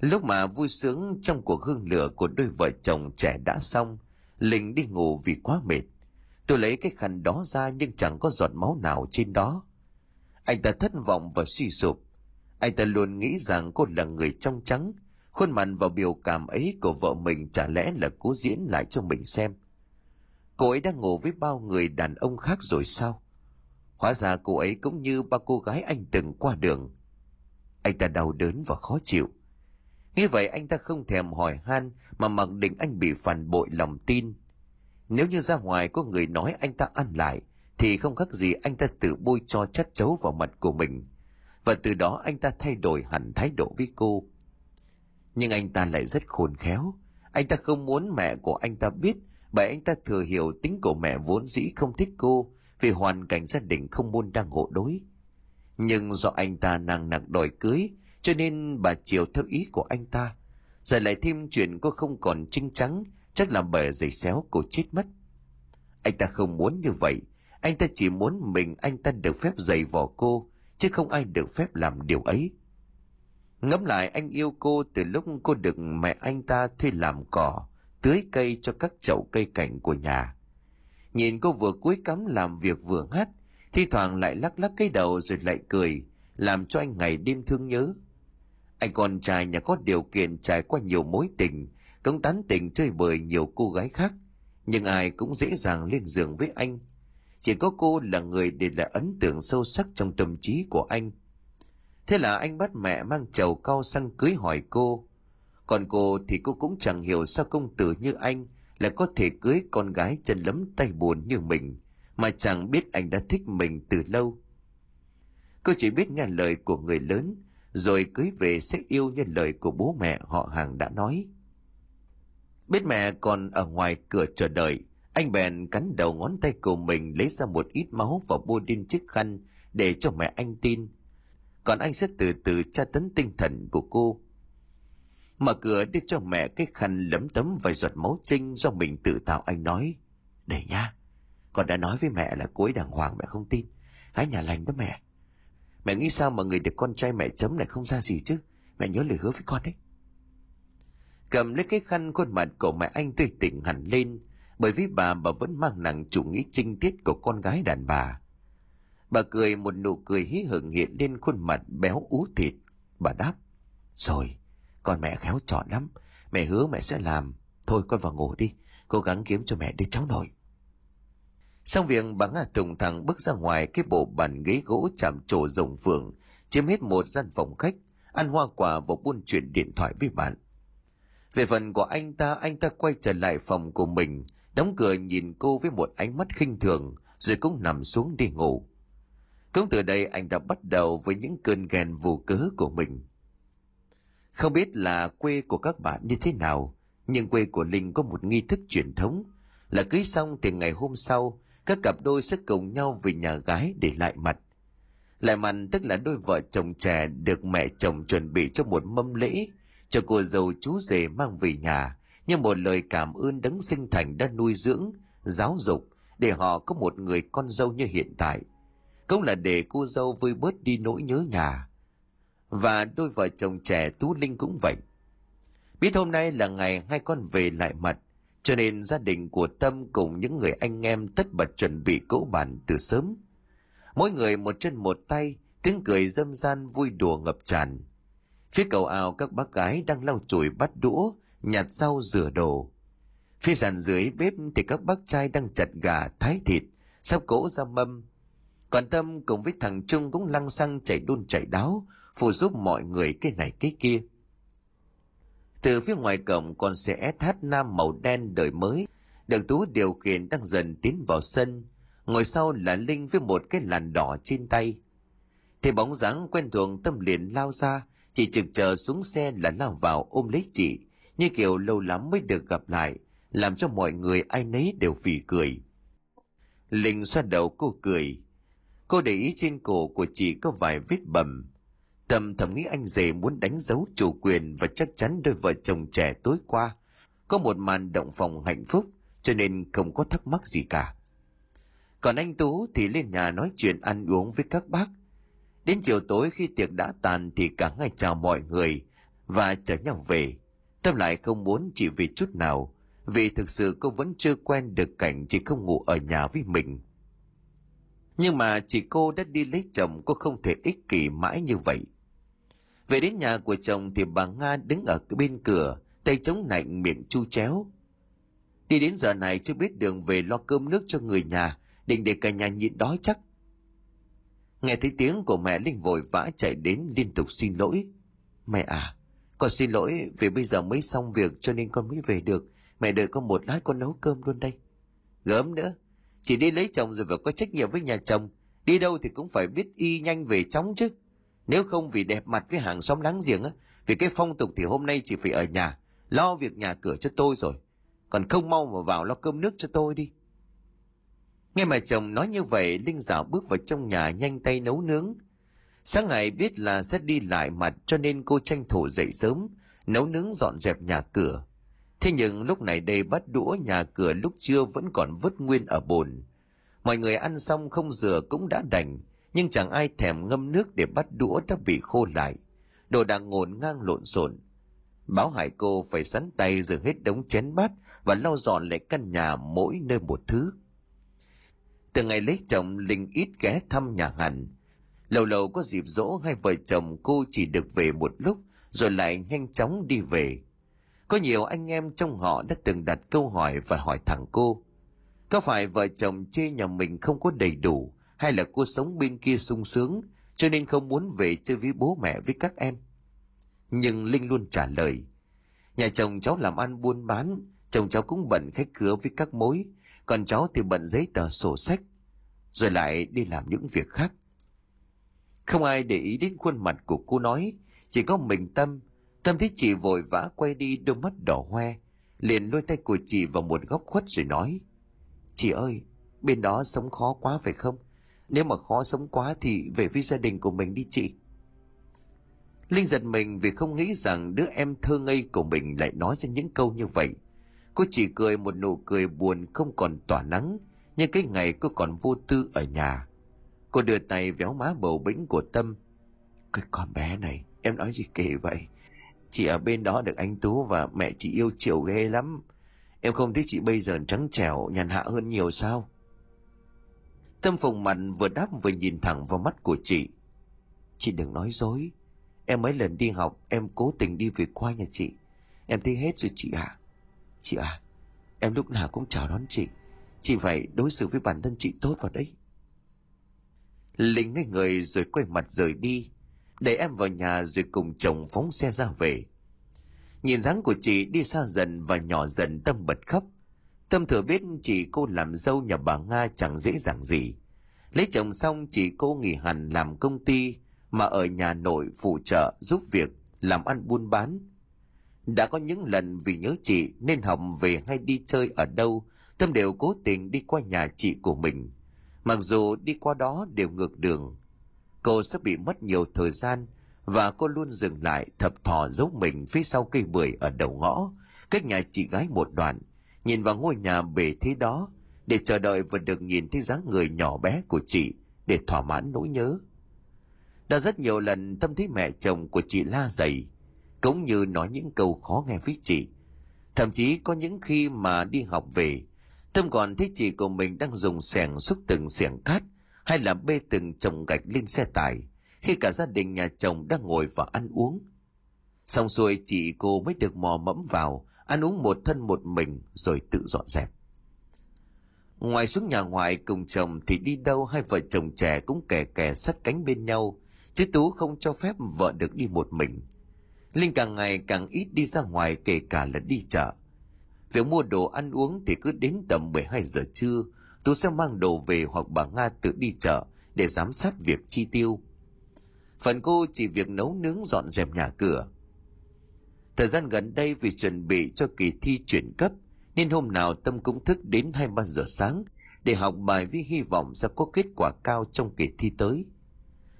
Lúc mà vui sướng trong cuộc hương lửa của đôi vợ chồng trẻ đã xong, Linh đi ngủ vì quá mệt. Tôi lấy cái khăn đó ra nhưng chẳng có giọt máu nào trên đó. Anh ta thất vọng và suy sụp. Anh ta luôn nghĩ rằng cô là người trong trắng. Khuôn mặt và biểu cảm ấy của vợ mình chả lẽ là cố diễn lại cho mình xem. Cô ấy đang ngủ với bao người đàn ông khác rồi sao? Hóa ra cô ấy cũng như ba cô gái anh từng qua đường. Anh ta đau đớn và khó chịu. Như vậy anh ta không thèm hỏi han mà mặc định anh bị phản bội lòng tin. Nếu như ra ngoài có người nói anh ta ăn lại, thì không khác gì anh ta tự bôi cho chất chấu vào mặt của mình và từ đó anh ta thay đổi hẳn thái độ với cô. Nhưng anh ta lại rất khôn khéo. Anh ta không muốn mẹ của anh ta biết, bởi anh ta thừa hiểu tính của mẹ vốn dĩ không thích cô, vì hoàn cảnh gia đình không muốn đang hộ đối. Nhưng do anh ta nàng nặc đòi cưới, cho nên bà chiều theo ý của anh ta. Giờ lại thêm chuyện cô không còn trinh trắng, chắc là bởi giày xéo cô chết mất. Anh ta không muốn như vậy. Anh ta chỉ muốn mình anh ta được phép giày vò cô chứ không ai được phép làm điều ấy. Ngẫm lại anh yêu cô từ lúc cô được mẹ anh ta thuê làm cỏ, tưới cây cho các chậu cây cảnh của nhà. Nhìn cô vừa cúi cắm làm việc vừa hát, thi thoảng lại lắc lắc cái đầu rồi lại cười, làm cho anh ngày đêm thương nhớ. Anh con trai nhà có điều kiện trải qua nhiều mối tình, cũng tán tình chơi bời nhiều cô gái khác, nhưng ai cũng dễ dàng lên giường với anh chỉ có cô là người để lại ấn tượng sâu sắc trong tâm trí của anh. Thế là anh bắt mẹ mang chầu cao sang cưới hỏi cô. Còn cô thì cô cũng chẳng hiểu sao công tử như anh lại có thể cưới con gái chân lấm tay buồn như mình, mà chẳng biết anh đã thích mình từ lâu. Cô chỉ biết nghe lời của người lớn, rồi cưới về sẽ yêu như lời của bố mẹ họ hàng đã nói. Biết mẹ còn ở ngoài cửa chờ đợi anh bèn cắn đầu ngón tay của mình, lấy ra một ít máu và bôi lên chiếc khăn để cho mẹ anh tin. Còn anh sẽ từ từ tra tấn tinh thần của cô. Mở cửa đưa cho mẹ cái khăn lấm tấm vài giọt máu trinh do mình tự tạo, anh nói, để nha, con đã nói với mẹ là cuối đàng hoàng, mẹ không tin. Hãy nhà lành đó mẹ. Mẹ nghĩ sao mà người được con trai mẹ chấm lại không ra gì chứ? Mẹ nhớ lời hứa với con đấy. Cầm lấy cái khăn khuôn mặt của mẹ anh tươi tỉnh hẳn lên bởi vì bà bà vẫn mang nặng chủ nghĩa trinh tiết của con gái đàn bà. Bà cười một nụ cười hí hửng hiện lên khuôn mặt béo ú thịt. Bà đáp, rồi, con mẹ khéo chọn lắm. Mẹ hứa mẹ sẽ làm. Thôi, con vào ngủ đi. Cố gắng kiếm cho mẹ đứa cháu nội. Xong việc bà nga tùng thẳng bước ra ngoài, cái bộ bàn ghế gỗ chạm trổ rồng phượng, chiếm hết một gian phòng khách, ăn hoa quả và buôn chuyện điện thoại với bạn. Về phần của anh ta anh ta quay trở lại phòng của mình đóng cửa nhìn cô với một ánh mắt khinh thường, rồi cũng nằm xuống đi ngủ. Cũng từ đây anh đã bắt đầu với những cơn ghen vô cớ của mình. Không biết là quê của các bạn như thế nào, nhưng quê của linh có một nghi thức truyền thống là cưới xong thì ngày hôm sau, các cặp đôi sẽ cùng nhau về nhà gái để lại mặt. Lại mặt tức là đôi vợ chồng trẻ được mẹ chồng chuẩn bị cho một mâm lễ cho cô dâu chú rể mang về nhà như một lời cảm ơn đấng sinh thành đã nuôi dưỡng, giáo dục để họ có một người con dâu như hiện tại. Cũng là để cô dâu vơi bớt đi nỗi nhớ nhà. Và đôi vợ chồng trẻ tú linh cũng vậy. Biết hôm nay là ngày hai con về lại mặt, cho nên gia đình của tâm cùng những người anh em tất bật chuẩn bị cỗ bàn từ sớm. Mỗi người một chân một tay, tiếng cười dâm gian vui đùa ngập tràn. Phía cầu ao các bác gái đang lau chùi bắt đũa nhặt rau rửa đồ. Phía sàn dưới bếp thì các bác trai đang chặt gà, thái thịt sắp cỗ ra mâm. Còn tâm cùng với thằng trung cũng lăng xăng chạy đun chạy đáo, phụ giúp mọi người cái này cái kia. Từ phía ngoài cổng con xe SH Nam màu đen đời mới, được Tú điều khiển đang dần tiến vào sân, ngồi sau là Linh với một cái làn đỏ trên tay. Thì bóng dáng quen thuộc tâm liền lao ra, chỉ trực chờ xuống xe là lao vào ôm lấy chị như kiểu lâu lắm mới được gặp lại, làm cho mọi người ai nấy đều phì cười linh xoa đầu cô cười cô để ý trên cổ của chị có vài vết bầm Tâm thầm nghĩ anh rể muốn đánh dấu chủ quyền và chắc chắn đôi vợ chồng trẻ tối qua có một màn động phòng hạnh phúc, cho nên không có thắc mắc gì cả. Còn anh Tú thì lên nhà nói chuyện ăn uống với các bác. Đến chiều tối khi tiệc đã tàn thì cả ngày chào mọi người và chở nhau về. Tâm lại không muốn chỉ vì chút nào vì thực sự cô vẫn chưa quen được cảnh chỉ không ngủ ở nhà với mình. Nhưng mà chỉ cô đã đi lấy chồng cô không thể ích kỷ mãi như vậy. Về đến nhà của chồng thì bà Nga đứng ở bên cửa, tay chống nạnh miệng chu chéo. Đi đến giờ này chưa biết đường về lo cơm nước cho người nhà, định để cả nhà nhịn đói chắc. Nghe thấy tiếng của mẹ Linh vội vã chạy đến liên tục xin lỗi. Mẹ à, con xin lỗi vì bây giờ mới xong việc cho nên con mới về được. Mẹ đợi con một lát con nấu cơm luôn đây. Gớm nữa, chỉ đi lấy chồng rồi phải có trách nhiệm với nhà chồng. Đi đâu thì cũng phải biết y nhanh về chóng chứ. Nếu không vì đẹp mặt với hàng xóm láng giềng á, vì cái phong tục thì hôm nay chỉ phải ở nhà, lo việc nhà cửa cho tôi rồi. Còn không mau mà vào lo cơm nước cho tôi đi. Nghe mà chồng nói như vậy, Linh dạo bước vào trong nhà nhanh tay nấu nướng. Sáng ngày biết là sẽ đi lại mặt cho nên cô tranh thủ dậy sớm, nấu nướng dọn dẹp nhà cửa. Thế nhưng lúc này đây bắt đũa nhà cửa lúc trưa vẫn còn vứt nguyên ở bồn. Mọi người ăn xong không rửa cũng đã đành, nhưng chẳng ai thèm ngâm nước để bắt đũa đã bị khô lại. Đồ đạc ngổn ngang lộn xộn. Báo hải cô phải sắn tay rửa hết đống chén bát và lau dọn lại căn nhà mỗi nơi một thứ. Từ ngày lấy chồng, Linh ít ghé thăm nhà hẳn. Lâu lâu có dịp dỗ hai vợ chồng cô chỉ được về một lúc, rồi lại nhanh chóng đi về. Có nhiều anh em trong họ đã từng đặt câu hỏi và hỏi thẳng cô. Có phải vợ chồng chê nhà mình không có đầy đủ, hay là cô sống bên kia sung sướng, cho nên không muốn về chơi với bố mẹ với các em? Nhưng Linh luôn trả lời. Nhà chồng cháu làm ăn buôn bán, chồng cháu cũng bận khách cửa với các mối, còn cháu thì bận giấy tờ sổ sách, rồi lại đi làm những việc khác. Không ai để ý đến khuôn mặt của cô nói, chỉ có mình Tâm. Tâm thấy chị vội vã quay đi đôi mắt đỏ hoe, liền lôi tay của chị vào một góc khuất rồi nói. Chị ơi, bên đó sống khó quá phải không? Nếu mà khó sống quá thì về với gia đình của mình đi chị. Linh giật mình vì không nghĩ rằng đứa em thơ ngây của mình lại nói ra những câu như vậy. Cô chỉ cười một nụ cười buồn không còn tỏa nắng, nhưng cái ngày cô còn vô tư ở nhà. Cô đưa tay véo má bầu bĩnh của Tâm. Cái con bé này, em nói gì kỳ vậy? Chị ở bên đó được anh Tú và mẹ chị yêu chiều ghê lắm. Em không thấy chị bây giờ trắng trẻo, nhàn hạ hơn nhiều sao? Tâm phùng mặt vừa đáp vừa nhìn thẳng vào mắt của chị. Chị đừng nói dối. Em mấy lần đi học, em cố tình đi về qua nhà chị. Em thấy hết rồi chị ạ. À. Chị à, em lúc nào cũng chào đón chị. Chị phải đối xử với bản thân chị tốt vào đấy. Linh ngay người rồi quay mặt rời đi. Để em vào nhà rồi cùng chồng phóng xe ra về. Nhìn dáng của chị đi xa dần và nhỏ dần Tâm bật khóc. Tâm thừa biết chị cô làm dâu nhà bà Nga chẳng dễ dàng gì. Lấy chồng xong chị cô nghỉ hẳn làm công ty mà ở nhà nội phụ trợ giúp việc làm ăn buôn bán đã có những lần vì nhớ chị nên học về hay đi chơi ở đâu, Tâm đều cố tình đi qua nhà chị của mình. Mặc dù đi qua đó đều ngược đường. Cô sẽ bị mất nhiều thời gian và cô luôn dừng lại thập thò giấu mình phía sau cây bưởi ở đầu ngõ, cách nhà chị gái một đoạn, nhìn vào ngôi nhà bề thế đó để chờ đợi và được nhìn thấy dáng người nhỏ bé của chị để thỏa mãn nỗi nhớ. Đã rất nhiều lần Tâm thấy mẹ chồng của chị la dày, cũng như nói những câu khó nghe với chị. Thậm chí có những khi mà đi học về, Tâm còn thấy chị của mình đang dùng xẻng xúc từng xẻng cát hay là bê từng chồng gạch lên xe tải khi cả gia đình nhà chồng đang ngồi và ăn uống. Xong xuôi chị cô mới được mò mẫm vào, ăn uống một thân một mình rồi tự dọn dẹp. Ngoài xuống nhà ngoài cùng chồng thì đi đâu hai vợ chồng trẻ cũng kè kè sát cánh bên nhau, chứ Tú không cho phép vợ được đi một mình. Linh càng ngày càng ít đi ra ngoài kể cả là đi chợ. Việc mua đồ ăn uống thì cứ đến tầm 12 giờ trưa, Tú sẽ mang đồ về hoặc bà Nga tự đi chợ để giám sát việc chi tiêu. Phần cô chỉ việc nấu nướng dọn dẹp nhà cửa. Thời gian gần đây vì chuẩn bị cho kỳ thi chuyển cấp, nên hôm nào Tâm cũng thức đến 2-3 giờ sáng để học bài với hy vọng sẽ có kết quả cao trong kỳ thi tới.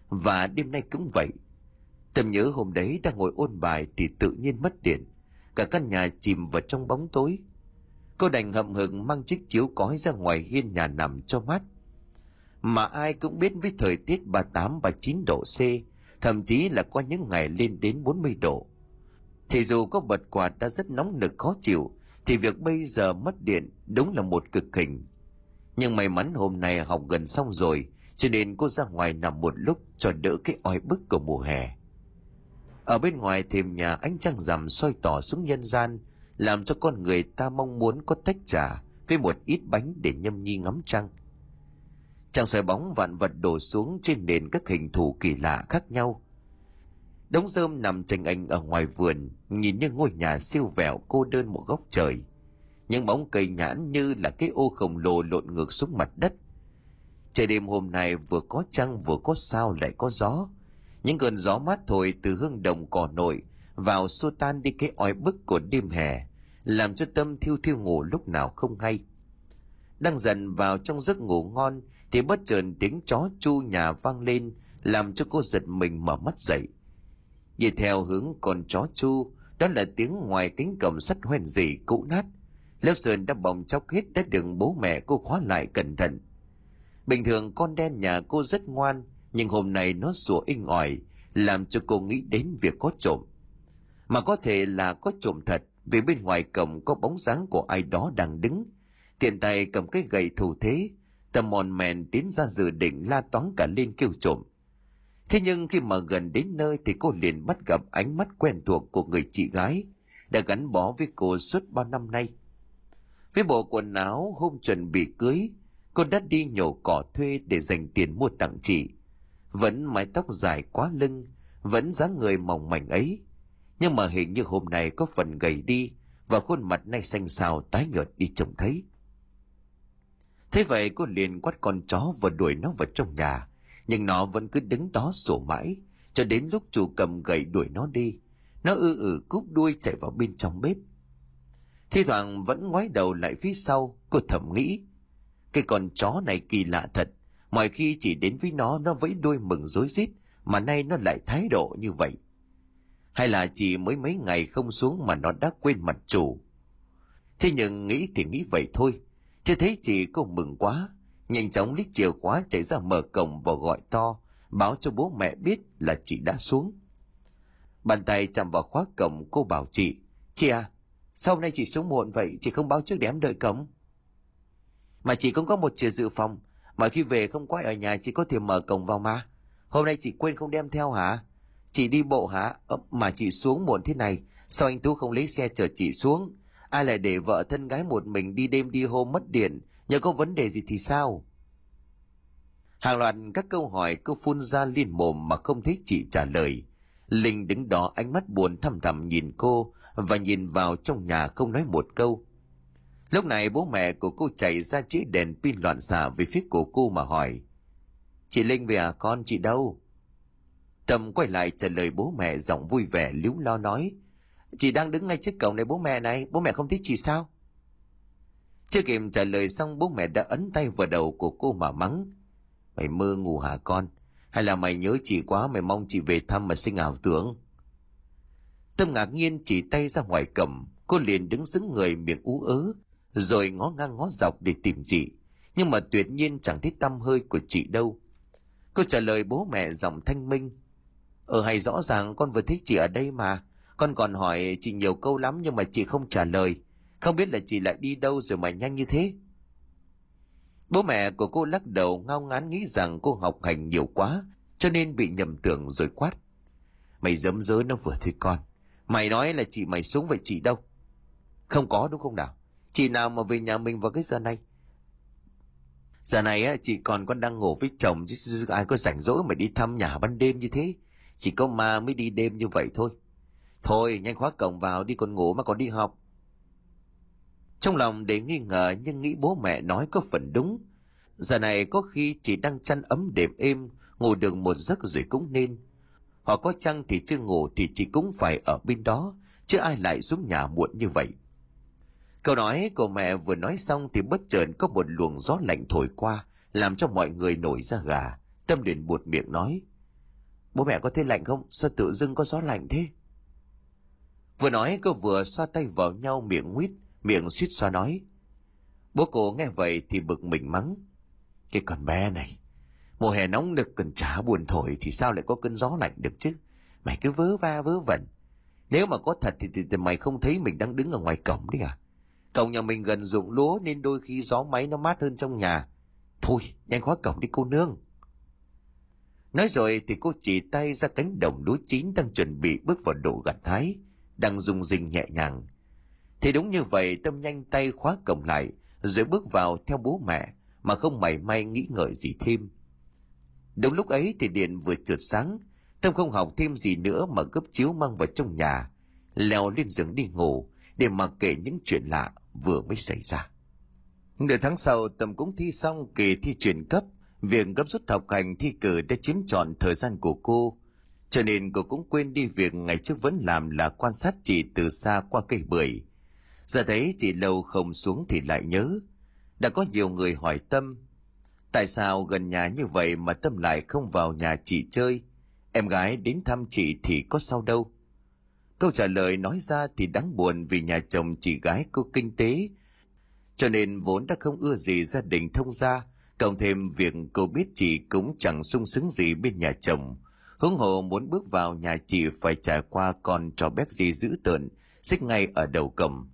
Và đêm nay cũng vậy, Tâm nhớ hôm đấy đang ngồi ôn bài thì tự nhiên mất điện. Cả căn nhà chìm vào trong bóng tối. Cô đành hậm hực mang chiếc chiếu cói ra ngoài hiên nhà nằm cho mát. Mà ai cũng biết với thời tiết 38-39 độ C, thậm chí là có những ngày lên đến 40 độ. Thì dù có bật quạt đã rất nóng nực khó chịu, thì việc bây giờ mất điện đúng là một cực hình. Nhưng may mắn hôm nay học gần xong rồi, cho nên cô ra ngoài nằm một lúc cho đỡ cái oi bức của mùa hè. Ở bên ngoài thềm nhà ánh trăng rằm soi tỏ xuống nhân gian, làm cho con người ta mong muốn có tách trà với một ít bánh để nhâm nhi ngắm trăng. Trăng soi bóng vạn vật đổ xuống trên nền các hình thù kỳ lạ khác nhau. Đống rơm nằm tranh ảnh ở ngoài vườn, nhìn như ngôi nhà siêu vẹo cô đơn một góc trời. Những bóng cây nhãn như là cái ô khổng lồ lộn ngược xuống mặt đất. Trời đêm hôm nay vừa có trăng vừa có sao lại có gió, những cơn gió mát thổi từ hương đồng cỏ nội, vào xua tan đi cái oi bức của đêm hè, làm cho tâm thiêu thiêu ngủ lúc nào không hay. Đang dần vào trong giấc ngủ ngon, thì bất chợt tiếng chó chu nhà vang lên, làm cho cô giật mình mở mắt dậy. Nhìn theo hướng con chó chu, đó là tiếng ngoài cánh cổng sắt hoen dỉ cũ nát. Lớp sơn đã bong chóc hết đã đường bố mẹ cô khóa lại cẩn thận. Bình thường con đen nhà cô rất ngoan nhưng hôm nay nó sủa inh ỏi làm cho cô nghĩ đến việc có trộm. Mà có thể là có trộm thật, vì bên ngoài cổng có bóng dáng của ai đó đang đứng. Tiện tay cầm cái gậy thủ thế, tầm mòn mèn tiến ra dự định la toán cả lên kêu trộm. Thế nhưng khi mà gần đến nơi thì cô liền bắt gặp ánh mắt quen thuộc của người chị gái, đã gắn bó với cô suốt bao năm nay. Với bộ quần áo hôm chuẩn bị cưới, cô đã đi nhổ cỏ thuê để dành tiền mua tặng chị vẫn mái tóc dài quá lưng, vẫn dáng người mỏng mảnh ấy. Nhưng mà hình như hôm nay có phần gầy đi và khuôn mặt nay xanh xao tái nhợt đi trông thấy. Thế vậy cô liền quát con chó và đuổi nó vào trong nhà, nhưng nó vẫn cứ đứng đó sổ mãi, cho đến lúc chủ cầm gậy đuổi nó đi. Nó ư ử cúp đuôi chạy vào bên trong bếp. Thi thoảng vẫn ngoái đầu lại phía sau, cô thầm nghĩ, cái con chó này kỳ lạ thật mọi khi chỉ đến với nó nó vẫy đuôi mừng rối rít, mà nay nó lại thái độ như vậy. Hay là chỉ mới mấy ngày không xuống mà nó đã quên mặt chủ. Thế nhưng nghĩ thì nghĩ vậy thôi. Chứ thấy chị cô mừng quá. Nhanh chóng lít chìa khóa chạy ra mở cổng và gọi to, báo cho bố mẹ biết là chị đã xuống. Bàn tay chạm vào khóa cổng, cô bảo chị chị à sau nay chị xuống muộn vậy, chị không báo trước để em đợi cổng. Mà chị cũng có một chìa dự phòng mà khi về không quay ở nhà chị có thể mở cổng vào mà. Hôm nay chị quên không đem theo hả? Chị đi bộ hả? Ờ, mà chị xuống muộn thế này. Sao anh tú không lấy xe chở chị xuống? Ai lại để vợ thân gái một mình đi đêm đi hôm mất điện? Nhờ có vấn đề gì thì sao? Hàng loạt các câu hỏi cứ phun ra liên mồm mà không thấy chị trả lời. Linh đứng đó ánh mắt buồn thầm thầm nhìn cô và nhìn vào trong nhà không nói một câu lúc này bố mẹ của cô chạy ra chiếc đèn pin loạn xạ về phía của cô mà hỏi, chị linh về à con chị đâu? Tâm quay lại trả lời bố mẹ giọng vui vẻ, líu lo nói, chị đang đứng ngay trước cổng này bố mẹ này, bố mẹ không thích chị sao? Chưa kịp trả lời xong, bố mẹ đã ấn tay vào đầu của cô mà mắng, mày mơ ngủ hả con? Hay là mày nhớ chị quá, mày mong chị về thăm mà sinh ảo tưởng? Tâm ngạc nhiên chỉ tay ra ngoài cầm cô liền đứng xứng người miệng ú ớ rồi ngó ngang ngó dọc để tìm chị. Nhưng mà tuyệt nhiên chẳng thấy tâm hơi của chị đâu. Cô trả lời bố mẹ giọng thanh minh. Ờ hay rõ ràng con vừa thích chị ở đây mà. Con còn hỏi chị nhiều câu lắm nhưng mà chị không trả lời. Không biết là chị lại đi đâu rồi mà nhanh như thế. Bố mẹ của cô lắc đầu ngao ngán nghĩ rằng cô học hành nhiều quá, cho nên bị nhầm tưởng rồi quát. Mày dấm dớ nó vừa thấy con. Mày nói là chị mày xuống vậy chị đâu. Không có đúng không nào? Chị nào mà về nhà mình vào cái giờ này? Giờ này á, chị còn con đang ngủ với chồng, chứ ai có rảnh rỗi mà đi thăm nhà ban đêm như thế. Chỉ có ma mới đi đêm như vậy thôi. Thôi, nhanh khóa cổng vào, đi còn ngủ mà còn đi học. Trong lòng để nghi ngờ, nhưng nghĩ bố mẹ nói có phần đúng. Giờ này có khi chị đang chăn ấm đệm êm, ngủ được một giấc rồi cũng nên. Họ có chăng thì chưa ngủ thì chị cũng phải ở bên đó, chứ ai lại xuống nhà muộn như vậy câu nói của mẹ vừa nói xong thì bất chợt có một luồng gió lạnh thổi qua làm cho mọi người nổi ra gà. Tâm liền buột miệng nói bố mẹ có thấy lạnh không? Sao tự dưng có gió lạnh thế? Vừa nói cô vừa xoa tay vào nhau miệng nguyết miệng suýt xoa nói bố cô nghe vậy thì bực mình mắng cái con bé này mùa hè nóng nực cần trả buồn thổi thì sao lại có cơn gió lạnh được chứ? Mày cứ vớ va vớ vẩn. Nếu mà có thật thì, thì, thì mày không thấy mình đang đứng ở ngoài cổng đấy à? Cổng nhà mình gần ruộng lúa nên đôi khi gió máy nó mát hơn trong nhà. Thôi, nhanh khóa cổng đi cô nương. Nói rồi thì cô chỉ tay ra cánh đồng lúa chín đang chuẩn bị bước vào độ gặt hái, đang rung rinh nhẹ nhàng. Thì đúng như vậy, tâm nhanh tay khóa cổng lại, rồi bước vào theo bố mẹ, mà không mảy may nghĩ ngợi gì thêm. Đúng lúc ấy thì điện vừa trượt sáng, tâm không học thêm gì nữa mà gấp chiếu mang vào trong nhà, leo lên giường đi ngủ để mặc kệ những chuyện lạ vừa mới xảy ra. Nửa tháng sau tâm cũng thi xong kỳ thi chuyển cấp. Việc gấp rút học hành thi cử đã chiếm trọn thời gian của cô. Cho nên cô cũng quên đi việc ngày trước vẫn làm là quan sát chị từ xa qua cây bưởi. Giờ thấy chị lâu không xuống thì lại nhớ. Đã có nhiều người hỏi tâm, tại sao gần nhà như vậy mà tâm lại không vào nhà chị chơi? Em gái đến thăm chị thì có sao đâu? Câu trả lời nói ra thì đáng buồn vì nhà chồng chị gái cô kinh tế. Cho nên vốn đã không ưa gì gia đình thông gia, cộng thêm việc cô biết chị cũng chẳng sung sướng gì bên nhà chồng. Hướng hồ muốn bước vào nhà chị phải trải qua con trò bếp gì dữ tợn, xích ngay ở đầu cầm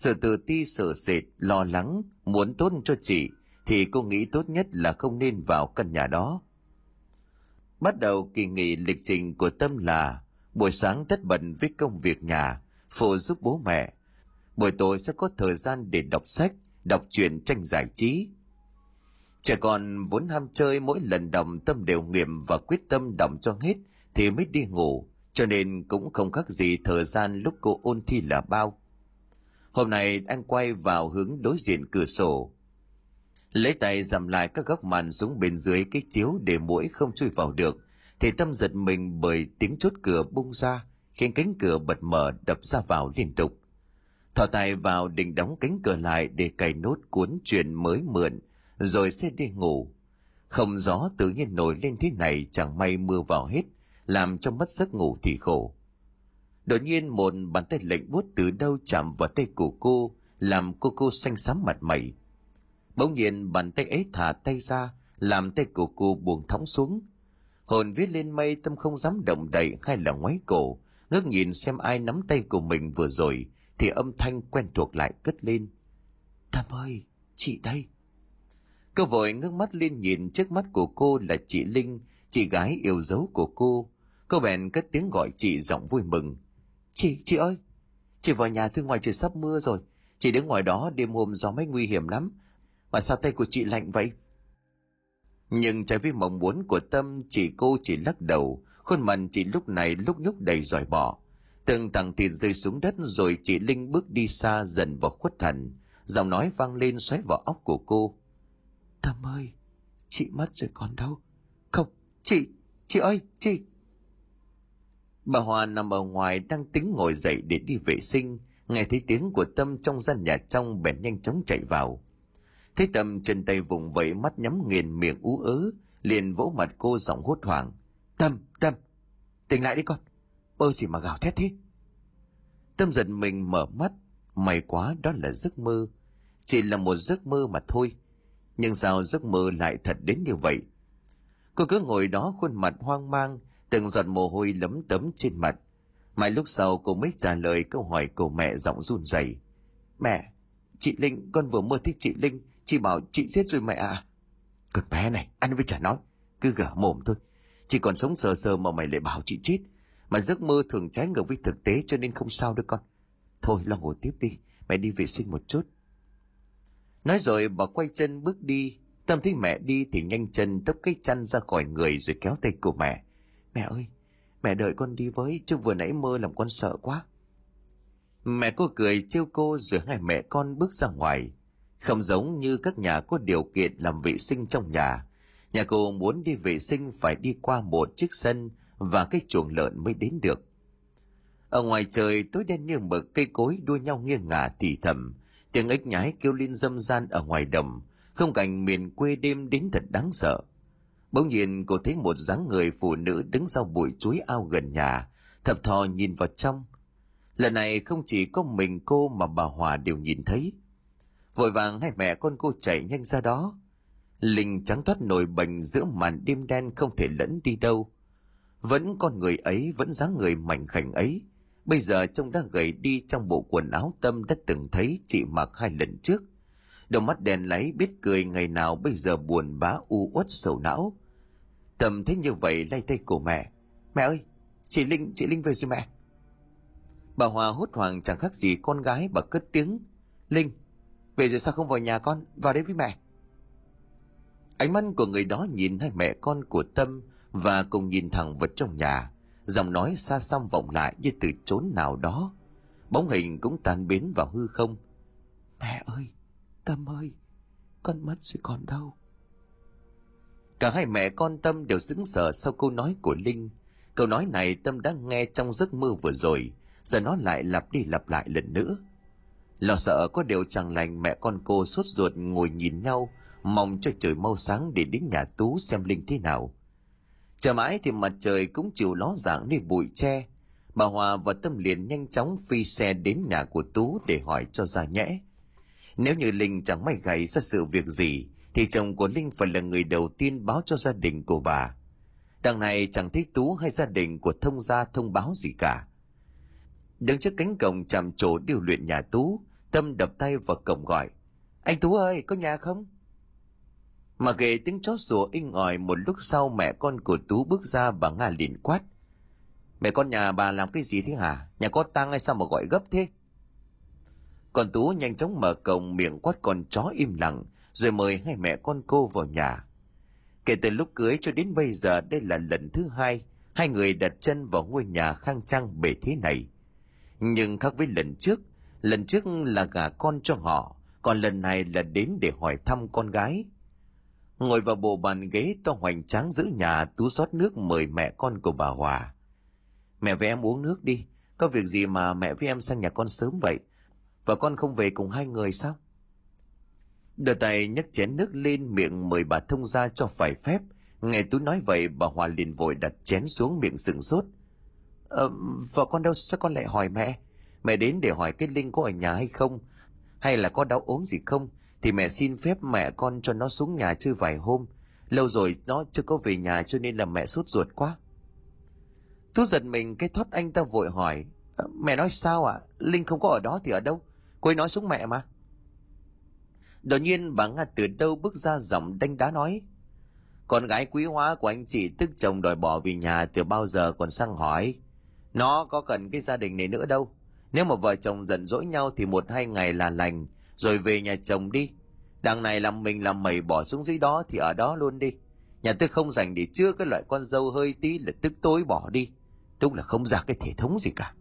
sự tự ti, sợ sệt, lo lắng, muốn tốt cho chị thì cô nghĩ tốt nhất là không nên vào căn nhà đó. Bắt đầu kỳ nghỉ lịch trình của tâm là buổi sáng tất bận với công việc nhà, phụ giúp bố mẹ. Buổi tối sẽ có thời gian để đọc sách, đọc truyện tranh giải trí. Trẻ con vốn ham chơi mỗi lần đồng tâm đều nghiệm và quyết tâm đồng cho hết thì mới đi ngủ, cho nên cũng không khác gì thời gian lúc cô ôn thi là bao. Hôm nay anh quay vào hướng đối diện cửa sổ. Lấy tay giảm lại các góc màn xuống bên dưới cái chiếu để mũi không chui vào được thì tâm giật mình bởi tiếng chốt cửa bung ra, khiến cánh cửa bật mở đập ra vào liên tục. Thò tay vào định đóng cánh cửa lại để cài nốt cuốn chuyện mới mượn, rồi sẽ đi ngủ. Không gió tự nhiên nổi lên thế này chẳng may mưa vào hết, làm cho mất giấc ngủ thì khổ. Đột nhiên một bàn tay lạnh buốt từ đâu chạm vào tay của cô, làm cô cô xanh xám mặt mày. Bỗng nhiên bàn tay ấy thả tay ra, làm tay của cô buông thõng xuống hồn viết lên mây, tâm không dám động đậy, hay là ngoái cổ. Ngước nhìn xem ai nắm tay của mình vừa rồi, thì âm thanh quen thuộc lại cất lên. Tâm ơi, chị đây. Cô vội ngước mắt lên nhìn trước mắt của cô là chị linh, chị gái yêu dấu của cô. Cô bèn cất tiếng gọi chị giọng vui mừng. Chị chị ơi, chị vào nhà thư ngoài trời sắp mưa rồi. Chị đứng ngoài đó đêm hôm gió mấy nguy hiểm lắm. Mà sao tay của chị lạnh vậy? Nhưng trái với mong muốn của tâm chị cô chỉ lắc đầu, khuôn mặt chị lúc này lúc nhúc đầy dòi bỏ từng tầng thịt rơi xuống đất rồi chị linh bước đi xa dần vào khuất thần giọng nói vang lên xoáy vào óc của cô. Tâm ơi, chị mất rồi còn đâu. Không, chị chị ơi, chị. Bà hòa nằm ở ngoài đang tính ngồi dậy để đi vệ sinh. Nghe thấy tiếng của tâm trong gian nhà trong, bèn nhanh chóng chạy vào thấy tâm chân tay vùng vẫy mắt nhắm nghiền miệng ú ớ, liền vỗ mặt cô giọng hốt hoảng. Tâm tâm, tỉnh lại đi con, bơ gì mà gào thét thế. Tâm giật mình mở mắt, may quá đó là giấc mơ. Chỉ là một giấc mơ mà thôi, nhưng sao giấc mơ lại thật đến như vậy? Cô cứ ngồi đó khuôn mặt hoang mang, từng giọt mồ hôi lấm tấm trên mặt. Mãi lúc sau cô mới trả lời câu hỏi của mẹ giọng run rẩy. Mẹ, chị linh, con vừa mơ thích chị linh chị bảo chị giết rồi mẹ à. Con bé này, ăn với chả nói. Cứ gở mồm thôi. Chị còn sống sờ sờ mà mày lại bảo chị chết. Mà giấc mơ thường trái ngược với thực tế cho nên không sao đâu con. Thôi, lo ngồi tiếp đi. Mẹ đi vệ sinh một chút. Nói rồi, bà quay chân bước đi. Tâm thấy mẹ đi thì nhanh chân tấp cái chăn ra khỏi người rồi kéo tay của mẹ. Mẹ ơi, mẹ đợi con đi với, chứ vừa nãy mơ làm con sợ quá. Mẹ cô cười, trêu cô rồi hai mẹ con bước ra ngoài không giống như các nhà có điều kiện làm vệ sinh trong nhà. Nhà cô muốn đi vệ sinh phải đi qua một chiếc sân và cái chuồng lợn mới đến được. Ở ngoài trời, tối đen như mực, cây cối đua nhau nghiêng ngả thì thầm. Tiếng ếch nhái kêu lên dâm gian ở ngoài đồng. Không cảnh miền quê đêm đến thật đáng sợ. Bỗng nhiên, cô thấy một dáng người phụ nữ đứng sau bụi chuối ao gần nhà. Thập thò nhìn vào trong. Lần này không chỉ có mình cô mà bà hòa đều nhìn thấy vội vàng hai mẹ con cô chạy nhanh ra đó. Linh trắng thoát nổi bệnh giữa màn đêm đen không thể lẫn đi đâu. Vẫn con người ấy, vẫn dáng người mảnh khảnh ấy. Bây giờ trông đã gầy đi trong bộ quần áo tâm đã từng thấy chị mặc hai lần trước. Đôi mắt đèn láy biết cười ngày nào bây giờ buồn bã, u uất, sầu não. Tâm thấy như vậy lay tay của mẹ. Mẹ ơi, chị linh chị linh về rồi mẹ. Bà hòa hốt hoảng chẳng khác gì con gái bà cất tiếng. Linh về rồi sao không vào nhà con, vào đây với mẹ? Ánh mắt của người đó nhìn hai mẹ con của tâm và cùng nhìn thẳng vật trong nhà. Giọng nói xa xăm vọng lại như từ chốn nào đó. Bóng hình cũng tan biến vào hư không. Mẹ ơi, tâm ơi, con mất rồi còn đâu? Cả hai mẹ con tâm đều sững sờ sau câu nói của linh. Câu nói này tâm đã nghe trong giấc mơ vừa rồi. Giờ nó lại lặp đi lặp lại lần nữa lo sợ có điều chẳng lành mẹ con cô sốt ruột ngồi nhìn nhau, mong cho trời mau sáng để đến nhà tú xem linh thế nào. Chờ mãi thì mặt trời cũng chịu ló dạng nơi bụi tre. Bà hòa và tâm liền nhanh chóng phi xe đến nhà của tú để hỏi cho ra nhẽ. Nếu như linh chẳng may gầy ra sự việc gì, thì chồng của linh phải là người đầu tiên báo cho gia đình của bà. Đằng này chẳng thấy tú hay gia đình của thông gia thông báo gì cả. Đứng trước cánh cổng chạm trổ điều luyện nhà tú tâm đập tay vào cổng gọi. Anh tú ơi, có nhà không? Mà ghệ tiếng chó sủa inh ỏi một lúc sau mẹ con của tú bước ra bà nga liền quát. Mẹ con nhà bà làm cái gì thế hả? Nhà có tang hay sao mà gọi gấp thế? Còn tú nhanh chóng mở cổng miệng quát con chó im lặng, rồi mời hai mẹ con cô vào nhà. Kể từ lúc cưới cho đến bây giờ, đây là lần thứ hai hai người đặt chân vào ngôi nhà khang trang bề thế này. Nhưng khác với lần trước lần trước là gả con cho họ còn lần này là đến để hỏi thăm con gái. Ngồi vào bộ bàn ghế to hoành tráng giữ nhà tú xót nước mời mẹ con của bà hòa. Mẹ với em uống nước đi có việc gì mà mẹ với em sang nhà con sớm vậy? Và con không về cùng hai người sao? Đưa tay nhấc chén nước lên miệng mời bà thông ra cho phải phép. Nghe tú nói vậy bà hòa liền vội đặt chén xuống miệng sừng sốt. Ờ, vợ con đâu sao con lại hỏi mẹ? Mẹ đến để hỏi cái linh có ở nhà hay không? Hay là có đau ốm gì không? Thì mẹ xin phép mẹ con cho nó xuống nhà chơi vài hôm. Lâu rồi nó chưa có về nhà cho nên là mẹ sốt ruột quá. Tú giật mình, cái thoát anh ta vội hỏi mẹ nói sao ạ? À? linh không có ở đó thì ở đâu? Cô ấy nói xuống mẹ mà. Đột nhiên bà nga từ đâu bước ra giọng đanh đá nói, con gái quý hóa của anh chị tức chồng đòi bỏ vì nhà từ bao giờ còn sang hỏi. Nó có cần cái gia đình này nữa đâu nếu mà vợ chồng giận dỗi nhau thì một hai ngày là lành rồi về nhà chồng đi. Đằng này làm mình làm mày bỏ xuống dưới đó thì ở đó luôn đi. Nhà tôi không dành để chưa cái loại con dâu hơi tí là tức tối bỏ đi. Đúng là không ra cái thể thống gì cả.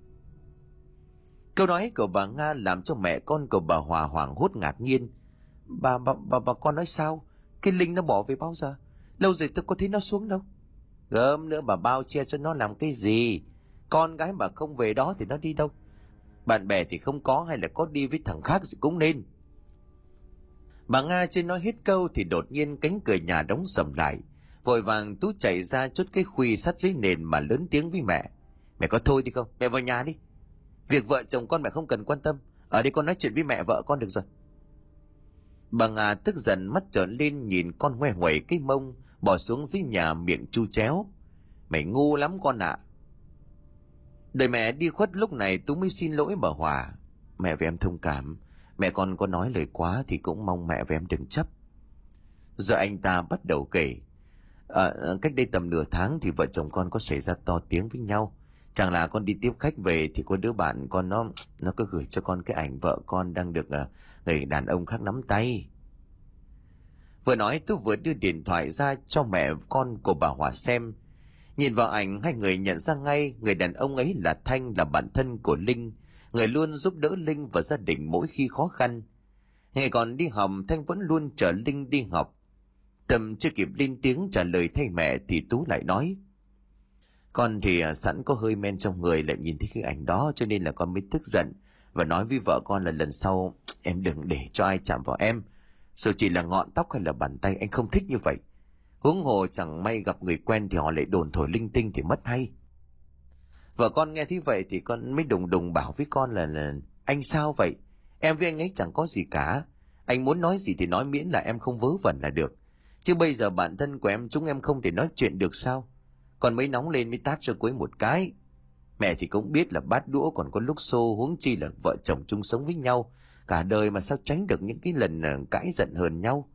Câu nói của bà nga làm cho mẹ con của bà hòa hoảng hốt ngạc nhiên. Bà bà bà, bà con nói sao? Cái linh nó bỏ về bao giờ? Lâu rồi tôi có thấy nó xuống đâu. Gớm nữa bà bao che cho nó làm cái gì? Con gái mà không về đó thì nó đi đâu? Bạn bè thì không có hay là có đi với thằng khác thì cũng nên. Bà nga chưa nói hết câu thì đột nhiên cánh cửa nhà đóng sầm lại. Vội vàng tú chạy ra chốt cái khuy sắt dưới nền mà lớn tiếng với mẹ. Mẹ có thôi đi không? Mẹ vào nhà đi. Việc vợ chồng con mẹ không cần quan tâm. Ở đây con nói chuyện với mẹ vợ con được rồi. Bà nga tức giận mắt trợn lên nhìn con ngoe ngoẩy cái mông bỏ xuống dưới nhà miệng chu chéo. Mày ngu lắm con ạ. à. Đời mẹ đi khuất lúc này Tú mới xin lỗi bà Hòa. Mẹ và em thông cảm. Mẹ con có nói lời quá thì cũng mong mẹ và em đừng chấp. Giờ anh ta bắt đầu kể. À, cách đây tầm nửa tháng thì vợ chồng con có xảy ra to tiếng với nhau. Chẳng là con đi tiếp khách về thì có đứa bạn con nó nó có gửi cho con cái ảnh vợ con đang được à, người đàn ông khác nắm tay. Vừa nói tôi vừa đưa điện thoại ra cho mẹ con của bà Hòa xem Nhìn vào ảnh, hai người nhận ra ngay người đàn ông ấy là Thanh là bạn thân của Linh, người luôn giúp đỡ Linh và gia đình mỗi khi khó khăn. Ngày còn đi học, Thanh vẫn luôn chở Linh đi học. Tâm chưa kịp lên tiếng trả lời thay mẹ thì Tú lại nói. Con thì à, sẵn có hơi men trong người lại nhìn thấy cái ảnh đó cho nên là con mới tức giận và nói với vợ con là lần sau em đừng để cho ai chạm vào em. Dù chỉ là ngọn tóc hay là bàn tay anh không thích như vậy huống hồ chẳng may gặp người quen thì họ lại đồn thổi linh tinh thì mất hay. Vợ con nghe thế vậy thì con mới đùng đùng bảo với con là, là anh sao vậy? Em với anh ấy chẳng có gì cả. Anh muốn nói gì thì nói miễn là em không vớ vẩn là được. Chứ bây giờ bản thân của em chúng em không thể nói chuyện được sao? Còn mấy nóng lên mới tát cho cuối một cái. Mẹ thì cũng biết là bát đũa còn có lúc xô huống chi là vợ chồng chung sống với nhau. Cả đời mà sao tránh được những cái lần ờ, cãi giận hờn nhau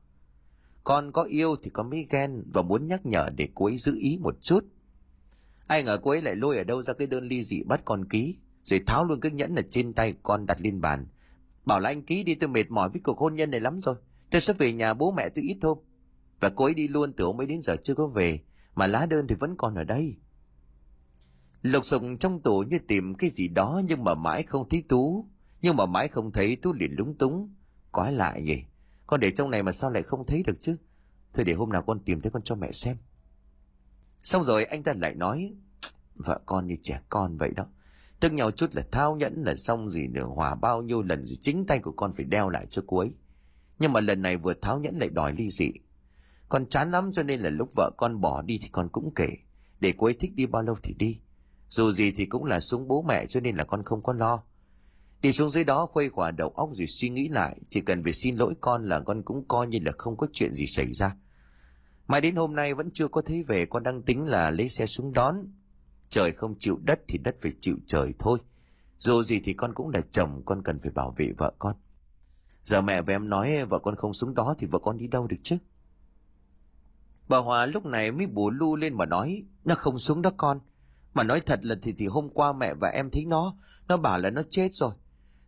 con có yêu thì con mới ghen và muốn nhắc nhở để cô ấy giữ ý một chút. Ai ngờ cô ấy lại lôi ở đâu ra cái đơn ly dị bắt con ký, rồi tháo luôn cái nhẫn ở trên tay con đặt lên bàn. Bảo là anh ký đi, tôi mệt mỏi với cuộc hôn nhân này lắm rồi. Tôi sẽ về nhà bố mẹ tôi ít hôm. Và cô ấy đi luôn từ hôm ấy đến giờ chưa có về, mà lá đơn thì vẫn còn ở đây. Lục sục trong tủ như tìm cái gì đó nhưng mà mãi không thấy tú. Nhưng mà mãi không thấy tú liền lúng túng. Có lại gì con để trong này mà sao lại không thấy được chứ? Thôi để hôm nào con tìm thấy con cho mẹ xem. Xong rồi anh ta lại nói, vợ con như trẻ con vậy đó. Tức nhau chút là thao nhẫn là xong gì nữa, hòa bao nhiêu lần rồi chính tay của con phải đeo lại cho cuối nhưng mà lần này vừa tháo nhẫn lại đòi ly dị. Con chán lắm cho nên là lúc vợ con bỏ đi thì con cũng kể, để cô ấy thích đi bao lâu thì đi. Dù gì thì cũng là xuống bố mẹ cho nên là con không có lo đi xuống dưới đó khuây khỏa đầu óc rồi suy nghĩ lại, chỉ cần việc xin lỗi con là con cũng coi như là không có chuyện gì xảy ra Mãi đến hôm nay vẫn chưa có thấy về, con đang tính là lấy xe xuống đón. Trời không chịu đất thì đất phải chịu trời thôi. Dù gì thì con cũng là chồng, con cần phải bảo vệ vợ con. Giờ mẹ và em nói, vợ con không xuống đó thì vợ con đi đâu được chứ? Bà Hòa lúc này mới bù lu lên mà nói, Nó không xuống đó con Mà nói thật là thì thì hôm qua mẹ và em thấy nó Nó bảo là nó chết rồi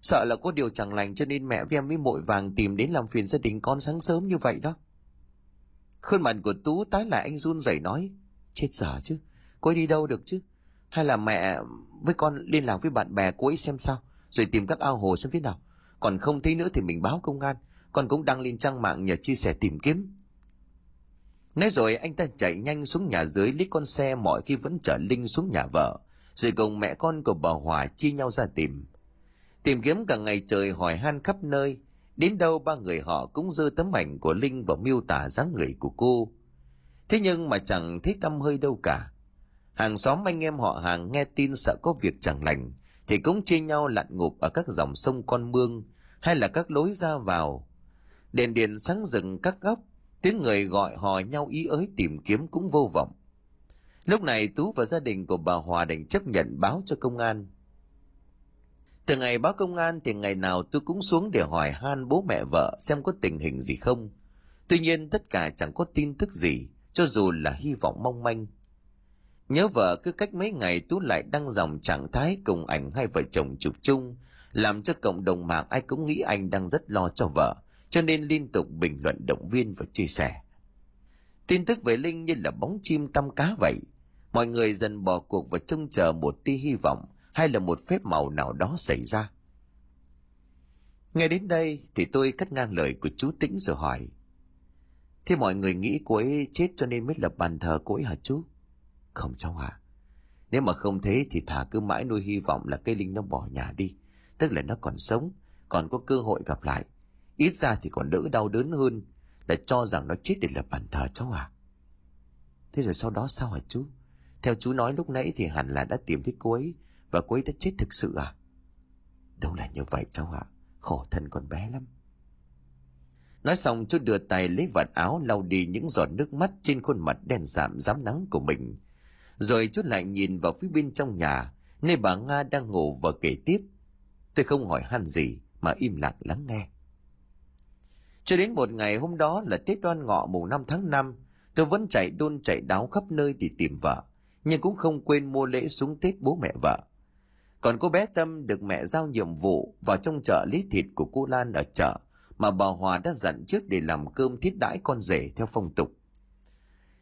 Sợ là có điều chẳng lành cho nên mẹ với em mới mội vàng tìm đến làm phiền gia đình con sáng sớm như vậy đó Khuôn mặt của Tú tái lại anh run rẩy nói, chết dở chứ, cô ấy đi đâu được chứ? Hay là mẹ với con liên lạc với bạn bè cô ấy xem sao, rồi tìm các ao hồ xem thế nào. Còn không thấy nữa thì mình báo công an, con cũng đăng lên trang mạng nhờ chia sẻ tìm kiếm. Nói rồi anh ta chạy nhanh xuống nhà dưới lấy con xe mọi khi vẫn chở Linh xuống nhà vợ, rồi cùng mẹ con của bà Hòa chia nhau ra tìm. Tìm kiếm cả ngày trời hỏi han khắp nơi, Đến đâu ba người họ cũng dơ tấm ảnh của Linh và miêu tả dáng người của cô. Thế nhưng mà chẳng thấy tâm hơi đâu cả. Hàng xóm anh em họ hàng nghe tin sợ có việc chẳng lành, thì cũng chia nhau lặn ngụp ở các dòng sông con mương hay là các lối ra vào. Đèn điện sáng rừng các góc, tiếng người gọi hò nhau ý ới tìm kiếm cũng vô vọng. Lúc này Tú và gia đình của bà Hòa định chấp nhận báo cho công an. Từ ngày báo công an thì ngày nào tôi cũng xuống để hỏi han bố mẹ vợ xem có tình hình gì không. Tuy nhiên tất cả chẳng có tin tức gì, cho dù là hy vọng mong manh. Nhớ vợ cứ cách mấy ngày Tú lại đăng dòng trạng thái cùng ảnh hai vợ chồng chụp chung, làm cho cộng đồng mạng ai cũng nghĩ anh đang rất lo cho vợ, cho nên liên tục bình luận động viên và chia sẻ. Tin tức về Linh như là bóng chim tăm cá vậy. Mọi người dần bỏ cuộc và trông chờ một tia hy vọng hay là một phép màu nào đó xảy ra? Nghe đến đây thì tôi cắt ngang lời của chú tĩnh rồi hỏi. Thế mọi người nghĩ cô ấy chết cho nên mới lập bàn thờ cô ấy hả chú? Không cháu ạ. À. nếu mà không thế thì thả cứ mãi nuôi hy vọng là cây linh nó bỏ nhà đi. Tức là nó còn sống, còn có cơ hội gặp lại. Ít ra thì còn đỡ đau đớn hơn là cho rằng nó chết để lập bàn thờ cháu à thế rồi sau đó sao hả chú? Theo chú nói lúc nãy thì hẳn là đã tìm thấy cô ấy và cô ấy đã chết thực sự à? Đâu là như vậy cháu ạ, khổ thân còn bé lắm. Nói xong chú đưa tay lấy vạt áo lau đi những giọt nước mắt trên khuôn mặt đen sạm dám nắng của mình. Rồi chú lại nhìn vào phía bên trong nhà, nơi bà Nga đang ngủ và kể tiếp. Tôi không hỏi han gì mà im lặng lắng nghe. Cho đến một ngày hôm đó là Tết đoan ngọ mùng 5 tháng 5, tôi vẫn chạy đôn chạy đáo khắp nơi để tìm vợ, nhưng cũng không quên mua lễ xuống Tết bố mẹ vợ. Còn cô bé Tâm được mẹ giao nhiệm vụ vào trong chợ lấy thịt của cô Lan ở chợ mà bà Hòa đã dặn trước để làm cơm thiết đãi con rể theo phong tục.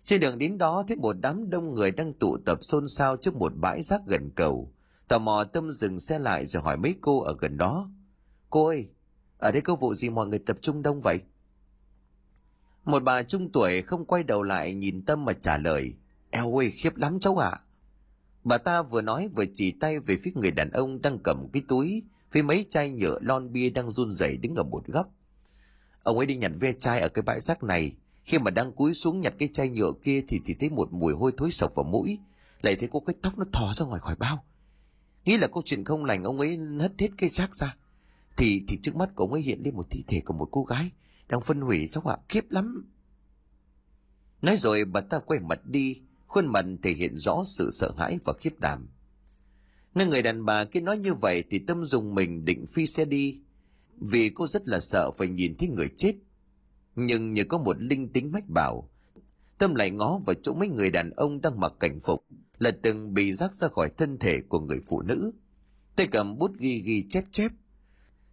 Trên đường đến đó thấy một đám đông người đang tụ tập xôn xao trước một bãi rác gần cầu. Tò mò Tâm dừng xe lại rồi hỏi mấy cô ở gần đó. Cô ơi, ở đây có vụ gì mọi người tập trung đông vậy? Một bà trung tuổi không quay đầu lại nhìn Tâm mà trả lời. Eo ơi, khiếp lắm cháu ạ. À. Bà ta vừa nói vừa chỉ tay về phía người đàn ông đang cầm cái túi với mấy chai nhựa lon bia đang run rẩy đứng ở một góc. Ông ấy đi nhặt ve chai ở cái bãi rác này. Khi mà đang cúi xuống nhặt cái chai nhựa kia thì thì thấy một mùi hôi thối sộc vào mũi. Lại thấy có cái tóc nó thò ra ngoài khỏi bao. Nghĩ là câu chuyện không lành, ông ấy hất hết cái rác ra. Thì thì trước mắt của ông ấy hiện lên một thi thể của một cô gái đang phân hủy trong ạ kiếp lắm. Nói rồi bà ta quay mặt đi khuôn mặt thể hiện rõ sự sợ hãi và khiếp đảm. Nghe người đàn bà kia nói như vậy thì tâm dùng mình định phi xe đi, vì cô rất là sợ phải nhìn thấy người chết. Nhưng như có một linh tính mách bảo, tâm lại ngó vào chỗ mấy người đàn ông đang mặc cảnh phục, là từng bị rác ra khỏi thân thể của người phụ nữ. Tay cầm bút ghi ghi chép chép.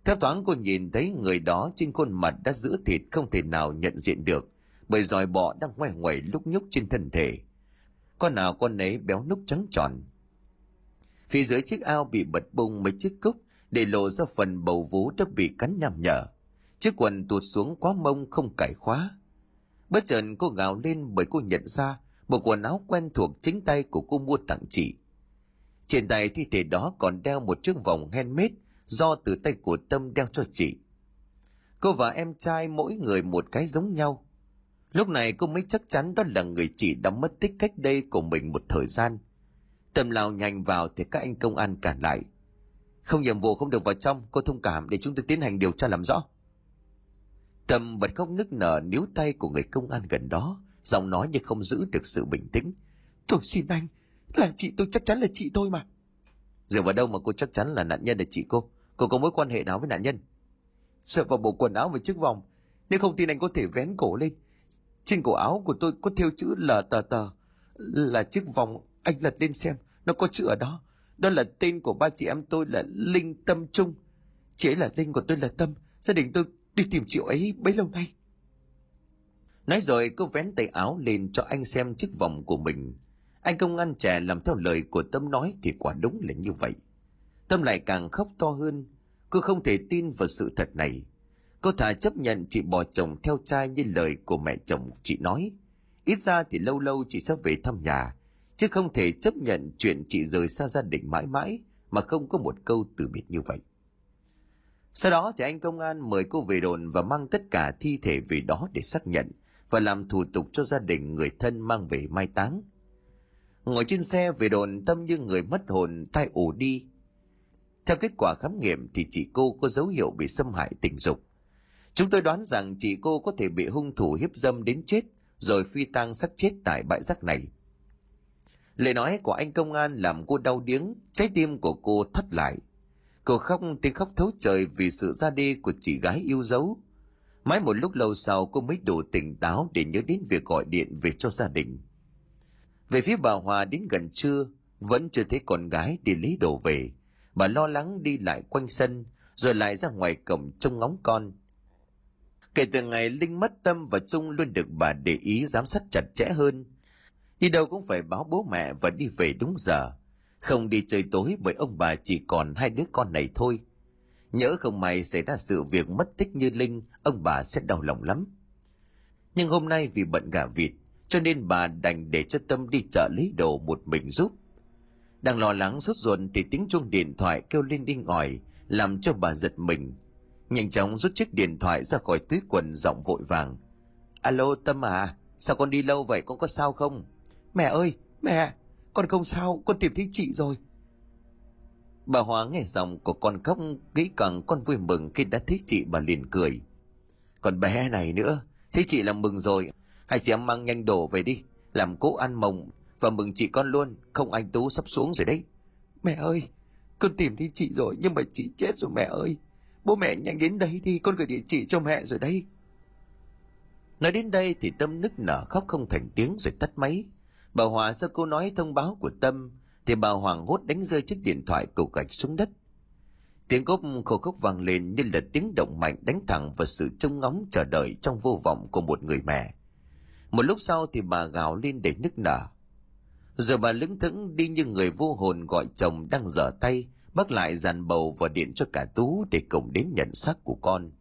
Theo thoáng cô nhìn thấy người đó trên khuôn mặt đã giữ thịt không thể nào nhận diện được, bởi dòi bọ đang ngoe ngoài lúc nhúc trên thân thể con nào con ấy béo núc trắng tròn phía dưới chiếc ao bị bật bung mấy chiếc cúc để lộ ra phần bầu vú đã bị cắn nhằm nhở chiếc quần tụt xuống quá mông không cải khóa bất chợt cô gào lên bởi cô nhận ra một quần áo quen thuộc chính tay của cô mua tặng chị Trên tay thi thể đó còn đeo một chiếc vòng handmade do từ tay của Tâm đeo cho chị. Cô và em trai mỗi người một cái giống nhau. Lúc này cô mới chắc chắn đó là người chị đã mất tích cách đây của mình một thời gian. Tâm lao nhanh vào thì các anh công an cản lại. Không nhiệm vụ không được vào trong, cô thông cảm để chúng tôi tiến hành điều tra làm rõ. Tâm bật khóc nức nở níu tay của người công an gần đó, giọng nói như không giữ được sự bình tĩnh. Tôi xin anh, là chị tôi chắc chắn là chị tôi mà. Dựa vào đâu mà cô chắc chắn là nạn nhân là chị cô? Cô có mối quan hệ nào với nạn nhân? Sợ vào bộ quần áo và chiếc vòng. Nếu không tin anh có thể vén cổ lên. Trên cổ áo của tôi có thêu chữ là tờ tờ. Là chiếc vòng, anh lật lên xem. Nó có chữ ở đó. Đó là tên của ba chị em tôi là Linh Tâm Trung. Chị ấy là Linh, của tôi là Tâm. Gia đình tôi đi tìm chị ấy bấy lâu nay. Nói rồi cô vén tay áo lên cho anh xem chiếc vòng của mình. Anh công an trẻ làm theo lời của Tâm nói thì quả đúng là như vậy. Tâm lại càng khóc to hơn. Cô không thể tin vào sự thật này. Cô thà chấp nhận chị bỏ chồng theo trai như lời của mẹ chồng chị nói. Ít ra thì lâu lâu chị sẽ về thăm nhà, chứ không thể chấp nhận chuyện chị rời xa gia đình mãi mãi mà không có một câu từ biệt như vậy. Sau đó thì anh công an mời cô về đồn và mang tất cả thi thể về đó để xác nhận và làm thủ tục cho gia đình người thân mang về mai táng. Ngồi trên xe về đồn tâm như người mất hồn tai ù đi. Theo kết quả khám nghiệm thì chị cô có dấu hiệu bị xâm hại tình dục. Chúng tôi đoán rằng chị cô có thể bị hung thủ hiếp dâm đến chết rồi phi tang xác chết tại bãi rác này. Lời nói của anh công an làm cô đau điếng, trái tim của cô thắt lại. Cô khóc tiếng khóc thấu trời vì sự ra đi của chị gái yêu dấu. Mãi một lúc lâu sau cô mới đủ tỉnh táo để nhớ đến việc gọi điện về cho gia đình. Về phía bà Hòa đến gần trưa, vẫn chưa thấy con gái đi lấy đồ về. Bà lo lắng đi lại quanh sân, rồi lại ra ngoài cổng trông ngóng con. Kể từ ngày Linh mất tâm và Trung luôn được bà để ý giám sát chặt chẽ hơn. Đi đâu cũng phải báo bố mẹ và đi về đúng giờ. Không đi chơi tối bởi ông bà chỉ còn hai đứa con này thôi. Nhớ không may xảy ra sự việc mất tích như Linh, ông bà sẽ đau lòng lắm. Nhưng hôm nay vì bận gà vịt, cho nên bà đành để cho Tâm đi chợ lấy đồ một mình giúp. Đang lo lắng sốt ruột thì tiếng chuông điện thoại kêu lên đinh ỏi, làm cho bà giật mình. Nhanh chóng rút chiếc điện thoại ra khỏi túi quần giọng vội vàng. Alo Tâm à, sao con đi lâu vậy, con có sao không? Mẹ ơi, mẹ, con không sao, con tìm thấy chị rồi. Bà Hóa nghe giọng của con khóc nghĩ càng con vui mừng khi đã thấy chị bà liền cười. Còn bé này nữa, thấy chị là mừng rồi, hai chị em mang nhanh đồ về đi, làm cố ăn mồng và mừng chị con luôn, không anh Tú sắp xuống rồi đấy. Mẹ ơi, con tìm thấy chị rồi nhưng mà chị chết rồi mẹ ơi. Bố mẹ nhanh đến đây đi, con gửi địa chỉ cho mẹ rồi đây. Nói đến đây thì Tâm nức nở khóc không thành tiếng rồi tắt máy. Bà Hòa sau câu nói thông báo của Tâm thì bà Hoàng hốt đánh rơi chiếc điện thoại cầu gạch xuống đất. Tiếng cốp khô khốc vang lên như là tiếng động mạnh đánh thẳng vào sự trông ngóng chờ đợi trong vô vọng của một người mẹ. Một lúc sau thì bà gào lên để nức nở. Rồi bà lững thững đi như người vô hồn gọi chồng đang dở tay, bắt lại dàn bầu và điện cho cả Tú để cùng đến nhận xác của con.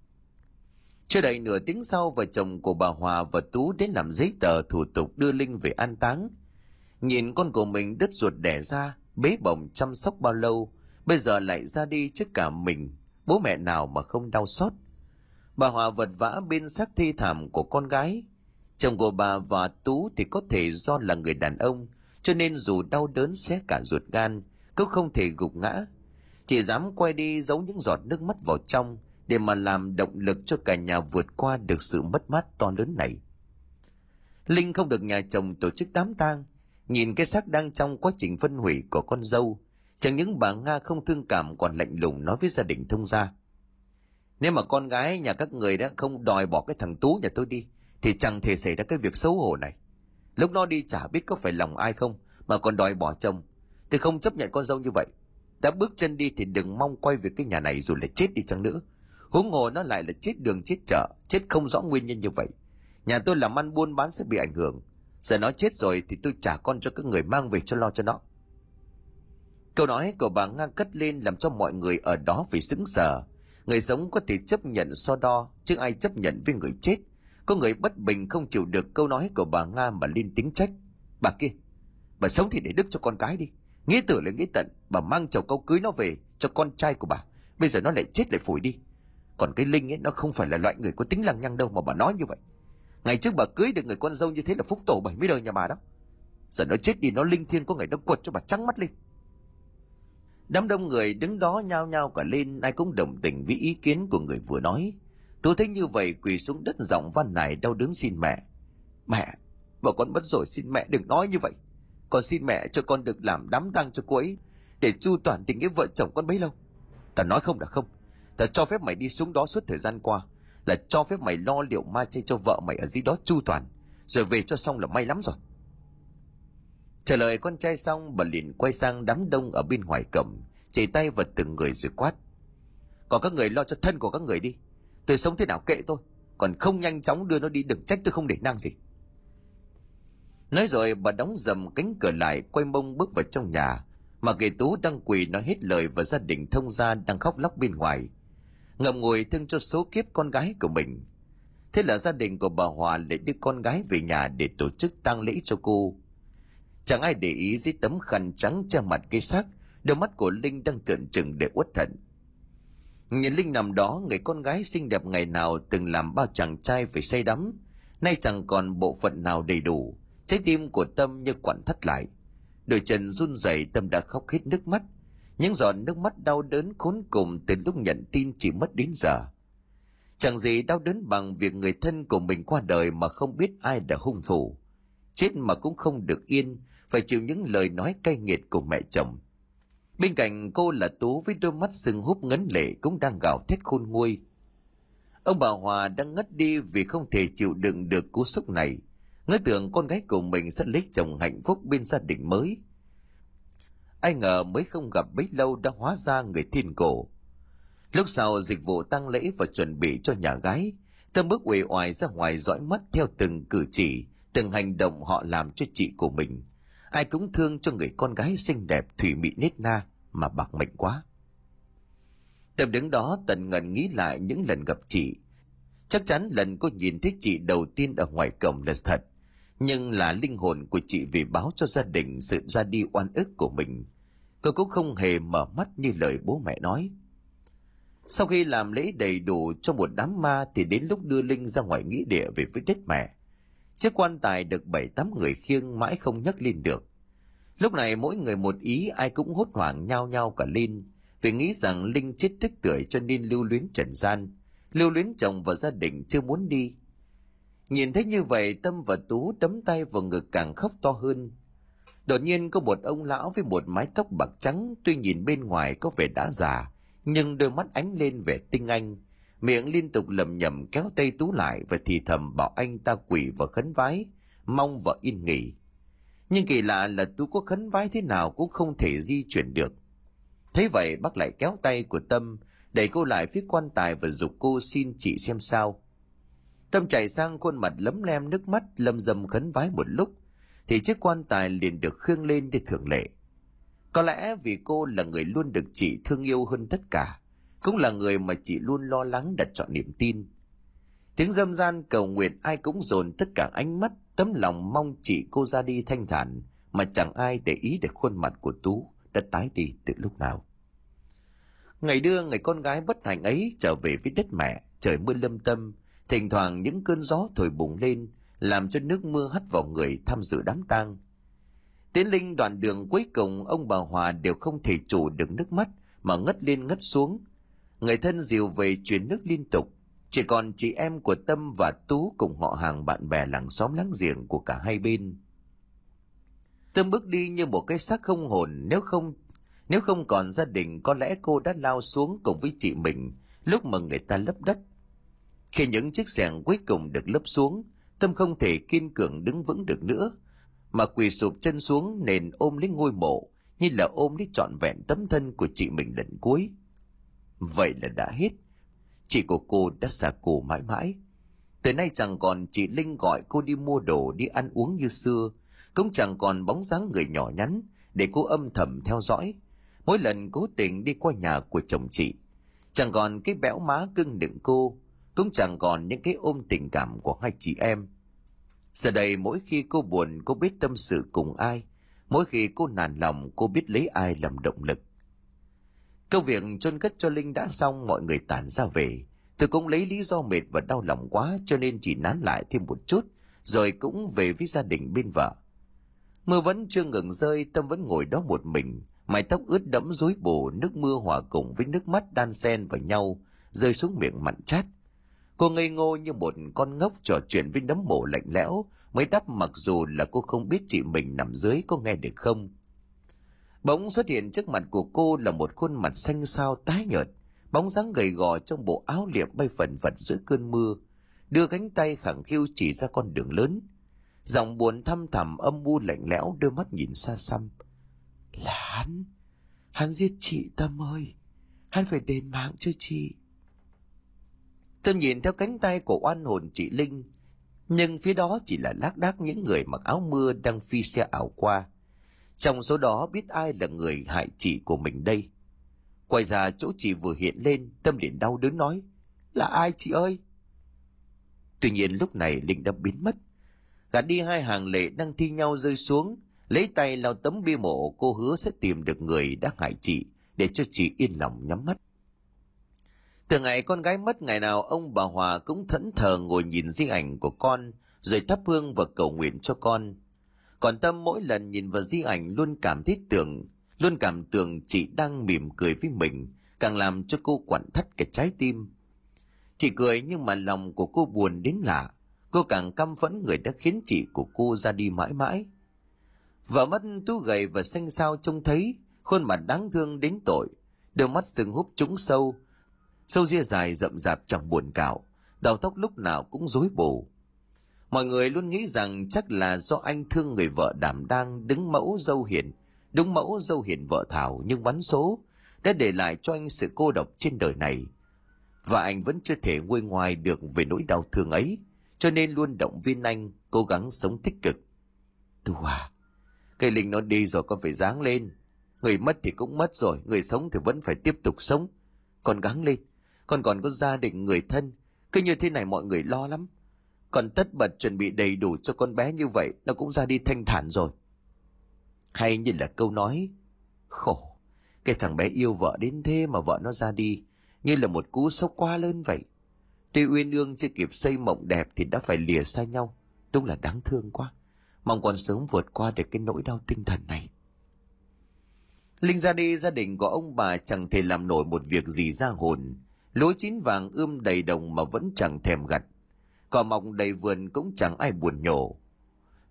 Chưa đầy nửa tiếng sau, vợ chồng của bà Hòa và Tú đến làm giấy tờ thủ tục đưa Linh về an táng. Nhìn con của mình đứt ruột đẻ ra, bế bồng chăm sóc bao lâu, bây giờ lại ra đi trước cả mình, bố mẹ nào mà không đau xót. Bà Hòa vật vã bên xác thi thảm của con gái. Chồng của bà và Tú thì có thể do là người đàn ông, cho nên dù đau đớn xé cả ruột gan, cũng không thể gục ngã. Chỉ dám quay đi giấu những giọt nước mắt vào trong để mà làm động lực cho cả nhà vượt qua được sự mất mát to lớn này. Linh không được nhà chồng tổ chức đám tang, Nhìn cái xác đang trong quá trình phân hủy của con dâu, chẳng những bà Nga không thương cảm còn lạnh lùng nói với gia đình thông gia. Nếu mà con gái nhà các người đã không đòi bỏ cái thằng Tú nhà tôi đi, thì chẳng thể xảy ra cái việc xấu hổ này. Lúc nó đi chả biết có phải lòng ai không, mà còn đòi bỏ chồng, tôi không chấp nhận con dâu như vậy. Đã bước chân đi thì đừng mong quay về cái nhà này rồi lại chết đi chăng nữa. Huống hồ nó lại là chết đường chết chợ, chết không rõ nguyên nhân như vậy. Nhà tôi làm ăn buôn bán sẽ bị ảnh hưởng, Giờ nó chết rồi thì tôi trả con cho các người mang về cho lo cho nó. Câu nói của bà Nga cất lên làm cho mọi người ở đó phải sững sờ. Người sống có thể chấp nhận so đo, chứ ai chấp nhận với người chết. Có người bất bình không chịu được câu nói của bà Nga mà lên tính trách. Bà kia, bà sống thì để đức cho con cái đi. Nghĩa tử là nghĩa tận, bà mang chầu câu cưới nó về cho con trai của bà. Bây giờ nó lại chết lại phủi đi. Còn cái linh ấy, nó không phải là loại người có tính lăng nhăng đâu mà bà nói như vậy. Ngày trước bà cưới được người con dâu như thế là phúc tổ 70 đời nhà bà đó. Giờ nó chết đi, nó linh thiêng có ngày nó quật cho bà trắng mắt lên. Đám đông người đứng đó nhao nhao cả lên, ai cũng đồng tình với ý kiến của người vừa nói. Tôi thấy như vậy quỳ xuống đất giọng văn này đau đớn xin mẹ. Mẹ vợ con mất rồi, xin mẹ đừng nói như vậy. Con xin mẹ cho con được làm đám tang cho cô ấy để chu toàn tình nghĩa vợ chồng con bấy lâu. Ta nói không là không. Ta cho phép mày đi xuống đó suốt thời gian qua, là cho phép mày lo liệu ma chay cho vợ mày ở dưới đó chu toàn. Rồi về cho xong là may lắm rồi. Trả lời con trai xong, bà liền quay sang đám đông ở bên ngoài cổng chỉ tay vào từng người rồi quát. Còn các người lo cho thân của các người đi. Tôi sống thế nào kệ tôi, còn không nhanh chóng đưa nó đi đừng trách tôi không để năng gì. Nói rồi bà đóng dầm cánh cửa lại, quay mông bước vào trong nhà mà kệ tú đang quỳ nói hết lời và gia đình thông gia đang khóc lóc bên ngoài. Ngậm ngùi thương cho số kiếp con gái của mình. Thế là gia đình của bà hòa lại đưa con gái về nhà để tổ chức tang lễ cho cô. Chẳng ai để ý dưới tấm khăn trắng che mặt cây xác, đôi mắt của linh đang trợn trừng để uất thận nhìn linh nằm đó, người con gái xinh đẹp ngày nào từng làm bao chàng trai phải say đắm. Nay chẳng còn bộ phận nào đầy đủ, trái tim của tâm như quặn thắt lại đôi chân run rẩy, tâm đã khóc hết nước mắt. Những giọt nước mắt đau đớn khốn cùng từ lúc nhận tin chỉ mất đến giờ. Chẳng gì đau đớn bằng việc người thân của mình qua đời mà không biết ai là hung thủ. Chết mà cũng không được yên, phải chịu những lời nói cay nghiệt của mẹ chồng. Bên cạnh cô là tú với đôi mắt sưng húp ngấn lệ cũng đang gào thét khôn nguôi. Ông bà hòa đang ngất đi vì không thể chịu đựng được cú sốc này ngỡ tưởng con gái của mình sẽ lấy chồng hạnh phúc bên gia đình mới. Ai ngờ mới không gặp bấy lâu đã hóa ra người thiên cổ. Lúc sau dịch vụ tăng lễ và chuẩn bị cho nhà gái, tâm bước uể oải ra ngoài dõi mắt theo từng cử chỉ, từng hành động họ làm cho chị của mình. Ai cũng thương cho người con gái xinh đẹp, thủy mị nết na mà bạc mệnh quá. Tâm đứng đó tần ngần nghĩ lại những lần gặp chị. Chắc chắn lần cô nhìn thấy chị đầu tiên ở ngoài cổng là thật nhưng là linh hồn của chị vì báo cho gia đình sự ra đi oan ức của mình. Cô cũng không hề mở mắt như lời bố mẹ nói. Sau khi làm lễ đầy đủ cho một đám ma thì đến lúc đưa linh ra ngoài nghĩa địa về với đất mẹ. Chiếc quan tài được bảy tám người khiêng mãi không nhấc lên được. Lúc này mỗi người một ý, ai cũng hốt hoảng nhao nhao cả lên, vì nghĩ rằng linh chết tức tưởi cho nên lưu luyến trần gian. Lưu luyến chồng và gia đình chưa muốn đi. Nhìn thấy như vậy, Tâm và Tú đấm tay vào ngực càng khóc to hơn. Đột nhiên có một ông lão với một mái tóc bạc trắng, tuy nhìn bên ngoài có vẻ đã già, nhưng đôi mắt ánh lên vẻ tinh anh. Miệng liên tục lầm nhầm kéo tay tú lại và thì thầm bảo anh ta quỷ và khấn vái, mong vợ yên nghỉ. Nhưng kỳ lạ là tú có khấn vái thế nào cũng không thể di chuyển được. Thấy vậy bác lại kéo tay của tâm, đẩy cô lại phía quan tài và dục cô xin chị xem sao. Tâm chạy sang khuôn mặt lấm lem nước mắt lâm dâm khấn vái một lúc, thì chiếc quan tài liền được khương lên để thưởng lệ. Có lẽ vì cô là người luôn được chị thương yêu hơn tất cả, cũng là người mà chị luôn lo lắng đặt chọn niềm tin. Tiếng dâm gian cầu nguyện ai cũng dồn tất cả ánh mắt, tấm lòng mong chị cô ra đi thanh thản, mà chẳng ai để ý được khuôn mặt của Tú đã tái đi từ lúc nào. Ngày đưa người con gái bất hạnh ấy trở về với đất mẹ, trời mưa lâm tâm, thỉnh thoảng những cơn gió thổi bùng lên, làm cho nước mưa hắt vào người tham dự đám tang. Tiến linh đoạn đường cuối cùng, ông bà hòa đều không thể chủ được nước mắt, mà ngất lên ngất xuống. Người thân dìu về truyền nước liên tục. Chỉ còn chị em của tâm và tú cùng họ hàng bạn bè làng xóm láng giềng của cả hai bên. Tâm bước đi như một cái xác không hồn, nếu không nếu không còn gia đình, có lẽ cô đã lao xuống cùng với chị mình, lúc mà người ta lấp đất khi những chiếc xẻng cuối cùng được lấp xuống, Tâm không thể kiên cường đứng vững được nữa, mà quỳ sụp chân xuống nền ôm lấy ngôi mộ, như là ôm lấy trọn vẹn tấm thân của chị mình lần cuối. Vậy là đã hết. Chị của cô đã xa cô mãi mãi. Từ nay chẳng còn chị Linh gọi cô đi mua đồ đi ăn uống như xưa, cũng chẳng còn bóng dáng người nhỏ nhắn để cô âm thầm theo dõi. Mỗi lần cố tình đi qua nhà của chồng chị, chẳng còn cái béo má cưng đựng cô, cũng chẳng còn những cái ôm tình cảm của hai chị em giờ đây mỗi khi cô buồn cô biết tâm sự cùng ai Mỗi khi cô nản lòng, cô biết lấy ai làm động lực. Công việc chôn cất cho Linh đã xong, mọi người tản ra về. Tôi cũng lấy lý do mệt và đau lòng quá cho nên chỉ nán lại thêm một chút, rồi cũng về với gia đình bên vợ. Mưa vẫn chưa ngừng rơi, Tâm vẫn ngồi đó một mình, mái tóc ướt đẫm rối bù, nước mưa hòa cùng với nước mắt đan xen vào nhau, rơi xuống miệng mặn chát. Cô ngây ngô như một con ngốc trò chuyện với nấm mộ lạnh lẽo, mới đáp mặc dù là cô không biết chị mình nằm dưới có nghe được không. Bỗng xuất hiện trước mặt của cô là một khuôn mặt xanh xao tái nhợt, bóng dáng gầy gò trong bộ áo liệm bay phần phật giữa cơn mưa, đưa cánh tay khẳng khiu chỉ ra con đường lớn. Giọng buồn thăm thẳm âm u lạnh lẽo đôi mắt nhìn xa xăm. Là hắn, hắn giết chị Tâm ơi, hắn phải đền mạng cho chị. Tâm nhìn theo cánh tay của oan hồn chị Linh, nhưng phía đó chỉ là lác đác những người mặc áo mưa đang phi xe ảo qua. Trong số đó biết ai là người hại chị của mình đây. Quay ra chỗ chị vừa hiện lên, Tâm liền đau đớn nói, là ai chị ơi? Tuy nhiên lúc này Linh đã biến mất. Gạt đi hai hàng lệ đang thi nhau rơi xuống, lấy tay lau tấm bia mộ cô hứa sẽ tìm được người đã hại chị để cho chị yên lòng nhắm mắt. Từ ngày con gái mất ngày nào ông bà Hòa cũng thẫn thờ ngồi nhìn di ảnh của con rồi thắp hương và cầu nguyện cho con. Còn Tâm mỗi lần nhìn vào di ảnh luôn cảm thấy tưởng, luôn cảm tưởng chị đang mỉm cười với mình, càng làm cho cô quặn thắt cái trái tim. Chị cười nhưng mà lòng của cô buồn đến lạ, cô càng căm phẫn người đã khiến chị của cô ra đi mãi mãi. Vợ mất tú gầy và xanh xao trông thấy, khuôn mặt đáng thương đến tội, đôi mắt sừng húp trúng sâu, sâu ria dài rậm rạp chẳng buồn cạo, đầu tóc lúc nào cũng rối bù. Mọi người luôn nghĩ rằng chắc là do anh thương người vợ đảm đang đứng mẫu dâu hiền, đúng mẫu dâu hiền vợ Thảo nhưng bắn số, đã để lại cho anh sự cô độc trên đời này. Và anh vẫn chưa thể nguôi ngoài được về nỗi đau thương ấy, cho nên luôn động viên anh cố gắng sống tích cực. Tu à, cây linh nó đi rồi con phải dáng lên. Người mất thì cũng mất rồi, người sống thì vẫn phải tiếp tục sống. còn gắng lên, con còn có gia đình người thân, cứ như thế này mọi người lo lắm. Còn tất bật chuẩn bị đầy đủ cho con bé như vậy, nó cũng ra đi thanh thản rồi. Hay như là câu nói, khổ, cái thằng bé yêu vợ đến thế mà vợ nó ra đi, như là một cú sốc quá lớn vậy. Tuy Uyên Ương chưa kịp xây mộng đẹp thì đã phải lìa xa nhau, đúng là đáng thương quá. Mong con sớm vượt qua được cái nỗi đau tinh thần này. Linh ra đi gia đình của ông bà chẳng thể làm nổi một việc gì ra hồn. Lúa chín vàng ươm đầy đồng mà vẫn chẳng thèm gặt. Cỏ mọc đầy vườn cũng chẳng ai buồn nhổ.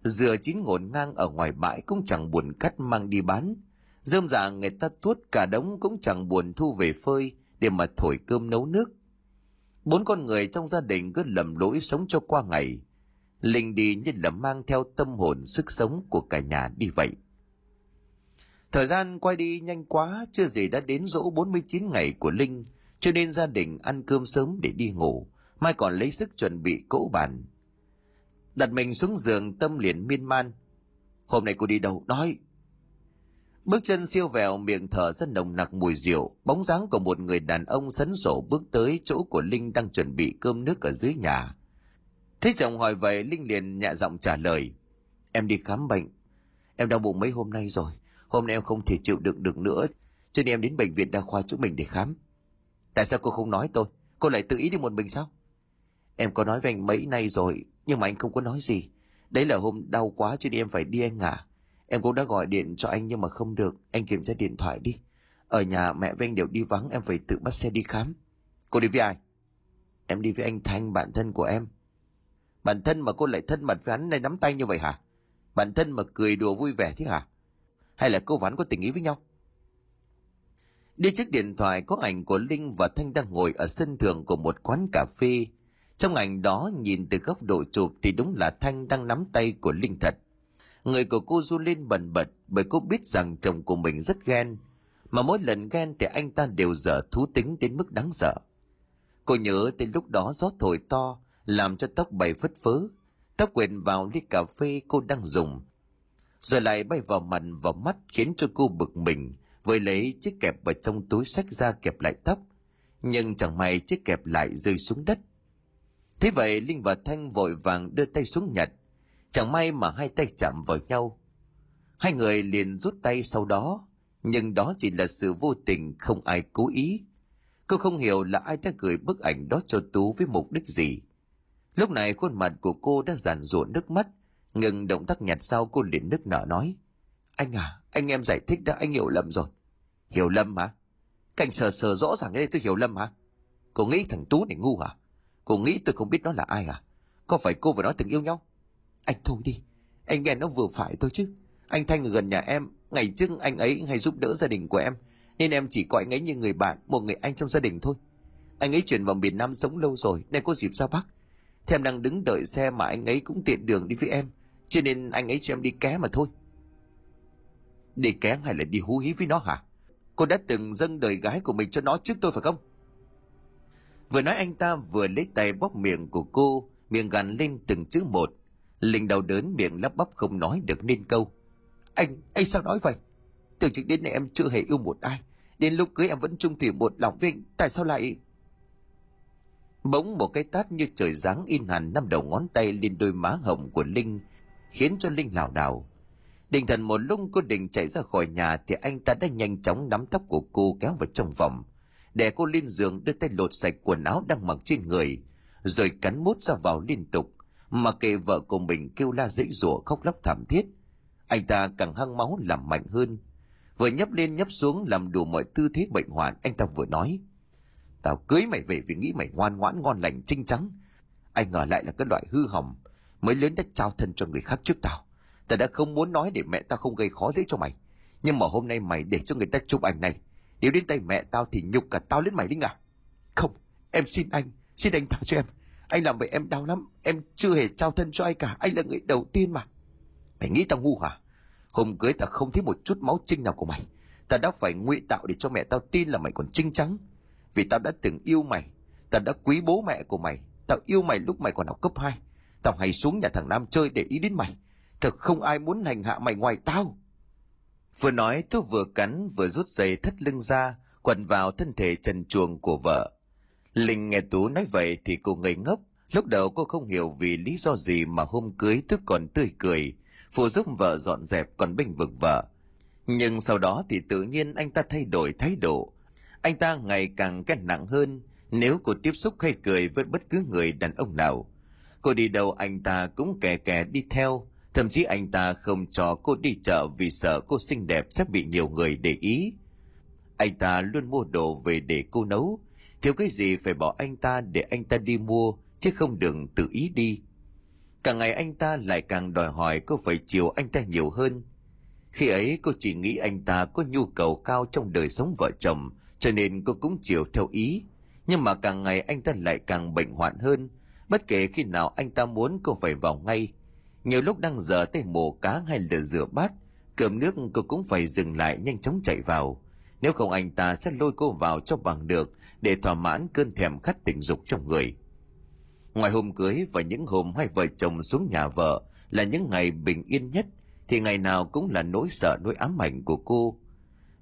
Dừa chín ngổn ngang ở ngoài bãi cũng chẳng buồn cắt mang đi bán. Dơm dạ người ta tuốt cả đống cũng chẳng buồn thu về phơi để mà thổi cơm nấu nước. Bốn con người trong gia đình cứ lầm lỗi sống cho qua ngày. Linh đi như là mang theo tâm hồn sức sống của cả nhà đi vậy. Thời gian quay đi nhanh quá, chưa gì đã đến dỗ 49 ngày của Linh, cho nên gia đình ăn cơm sớm để đi ngủ, mai còn lấy sức chuẩn bị cỗ bàn. Đặt mình xuống giường tâm liền miên man. Hôm nay cô đi đâu? Nói! Bước chân siêu vẹo miệng thở rất nồng nặc mùi rượu, bóng dáng của một người đàn ông sấn sổ bước tới chỗ của Linh đang chuẩn bị cơm nước ở dưới nhà. Thấy chồng hỏi vậy, Linh liền nhẹ giọng trả lời. Em đi khám bệnh. Em đau bụng mấy hôm nay rồi. Hôm nay em không thể chịu đựng được nữa, cho nên em đến bệnh viện đa khoa chỗ mình để khám. Tại sao cô không nói tôi? Cô lại tự ý đi một mình sao? Em có nói với anh mấy nay rồi, nhưng mà anh không có nói gì. Đấy là hôm đau quá cho nên em phải đi anh à. Em cũng đã gọi điện cho anh nhưng mà không được, anh kiểm tra điện thoại đi. Ở nhà mẹ với anh đều đi vắng, em phải tự bắt xe đi khám. Cô đi với ai? Em đi với anh Thanh, bạn thân của em. Bạn thân mà cô lại thân mật với hắn này nắm tay như vậy hả? Bạn thân mà cười đùa vui vẻ thế hả? Hay là cô và hắn có tình ý với nhau? Đi chiếc điện thoại có ảnh của Linh và Thanh đang ngồi ở sân thượng của một quán cà phê. Trong ảnh đó, nhìn từ góc độ chụp thì đúng là Thanh đang nắm tay của Linh thật. Người của cô du lên bần bật bởi cô biết rằng chồng của mình rất ghen. Mà mỗi lần ghen thì anh ta đều dở thú tính đến mức đáng sợ. Cô nhớ tới lúc đó gió thổi to, làm cho tóc bay phất phớ. Tóc quện vào ly cà phê cô đang dùng. Rồi lại bay vào mặt vào mắt khiến cho cô bực mình với lấy chiếc kẹp vào trong túi sách ra kẹp lại tóc. Nhưng chẳng may chiếc kẹp lại rơi xuống đất. Thế vậy Linh và Thanh vội vàng đưa tay xuống nhặt. Chẳng may mà hai tay chạm vào nhau. Hai người liền rút tay sau đó, nhưng đó chỉ là sự vô tình không ai cố ý. Cô không hiểu là ai đã gửi bức ảnh đó cho Tú với mục đích gì. Lúc này khuôn mặt của cô đã giàn rụa nước mắt, ngừng động tác nhặt sau cô liền nức nở nói. Anh à, anh em giải thích đã anh hiểu lầm rồi. Hiểu lầm mà Cảnh sờ sờ rõ ràng đây tôi hiểu lầm hả? Cô nghĩ thằng Tú này ngu hả? Cô nghĩ tôi không biết nó là ai à? Có phải cô và nó từng yêu nhau? Anh thôi đi, anh nghe nó vừa phải thôi chứ. Anh Thanh ở gần nhà em, ngày trước anh ấy hay giúp đỡ gia đình của em, nên em chỉ coi anh ấy như người bạn, một người anh trong gia đình thôi. Anh ấy chuyển vào miền Nam sống lâu rồi, nên có dịp ra Bắc. Thì em đang đứng đợi xe mà anh ấy cũng tiện đường đi với em, cho nên anh ấy cho em đi ké mà thôi. Đi ké hay là đi hú hí với nó hả? Cô đã từng dâng đời gái của mình cho nó trước tôi phải không? Vừa nói anh ta vừa lấy tay bóp miệng của cô, miệng gằn lên từng chữ một. Linh đau đớn miệng lắp bắp không nói được nên câu. Anh, anh sao nói vậy? Từ trước đến nay em chưa hề yêu một ai. Đến lúc cưới em vẫn trung thủy một lòng với anh. Tại sao lại... Bỗng một cái tát như trời giáng in hẳn năm đầu ngón tay lên đôi má hồng của Linh, khiến cho Linh lảo đảo. Định thần một lúc cô định chạy ra khỏi nhà thì anh ta đã nhanh chóng nắm tóc của cô kéo vào trong vòng Để cô lên giường đưa tay lột sạch quần áo đang mặc trên người, rồi cắn mút ra vào liên tục, mà kệ vợ của mình kêu la dãy rủa khóc lóc thảm thiết. Anh ta càng hăng máu làm mạnh hơn. Vừa nhấp lên nhấp xuống làm đủ mọi tư thế bệnh hoạn, anh ta vừa nói. Tao cưới mày về vì nghĩ mày ngoan ngoãn ngon lành trinh trắng. Anh ngờ lại là cái loại hư hỏng, mới lớn đã trao thân cho người khác trước tao ta đã không muốn nói để mẹ tao không gây khó dễ cho mày. Nhưng mà hôm nay mày để cho người ta chụp ảnh này. Nếu đến tay mẹ tao thì nhục cả tao lên mày đấy à. Không, em xin anh, xin anh tha cho em. Anh làm vậy em đau lắm, em chưa hề trao thân cho ai cả, anh là người đầu tiên mà. Mày nghĩ tao ngu hả? Hôm cưới tao không thấy một chút máu trinh nào của mày. Tao đã phải ngụy tạo để cho mẹ tao tin là mày còn trinh trắng. Vì tao đã từng yêu mày, tao đã quý bố mẹ của mày. Tao yêu mày lúc mày còn học cấp 2. Tao hay xuống nhà thằng Nam chơi để ý đến mày. Thật không ai muốn hành hạ mày ngoài tao. Vừa nói tôi vừa cắn vừa rút dây thắt lưng ra, quần vào thân thể trần chuồng của vợ. Linh nghe Tú nói vậy thì cô ngây ngốc. Lúc đầu cô không hiểu vì lý do gì mà hôm cưới tôi còn tươi cười, phụ giúp vợ dọn dẹp còn bênh vực vợ. Nhưng sau đó thì tự nhiên anh ta thay đổi thái độ. Anh ta ngày càng ghét nặng hơn nếu cô tiếp xúc hay cười với bất cứ người đàn ông nào. Cô đi đâu anh ta cũng kè kè đi theo, Thậm chí anh ta không cho cô đi chợ vì sợ cô xinh đẹp sẽ bị nhiều người để ý. Anh ta luôn mua đồ về để cô nấu. Thiếu cái gì phải bỏ anh ta để anh ta đi mua, chứ không đừng tự ý đi. Càng ngày anh ta lại càng đòi hỏi cô phải chiều anh ta nhiều hơn. Khi ấy cô chỉ nghĩ anh ta có nhu cầu cao trong đời sống vợ chồng, cho nên cô cũng chiều theo ý. Nhưng mà càng ngày anh ta lại càng bệnh hoạn hơn. Bất kể khi nào anh ta muốn cô phải vào ngay, nhiều lúc đang dở tay mổ cá hay là rửa bát, cơm nước cô cũng phải dừng lại nhanh chóng chạy vào. Nếu không anh ta sẽ lôi cô vào cho bằng được để thỏa mãn cơn thèm khát tình dục trong người. Ngoài hôm cưới và những hôm hai vợ chồng xuống nhà vợ là những ngày bình yên nhất, thì ngày nào cũng là nỗi sợ nỗi ám ảnh của cô.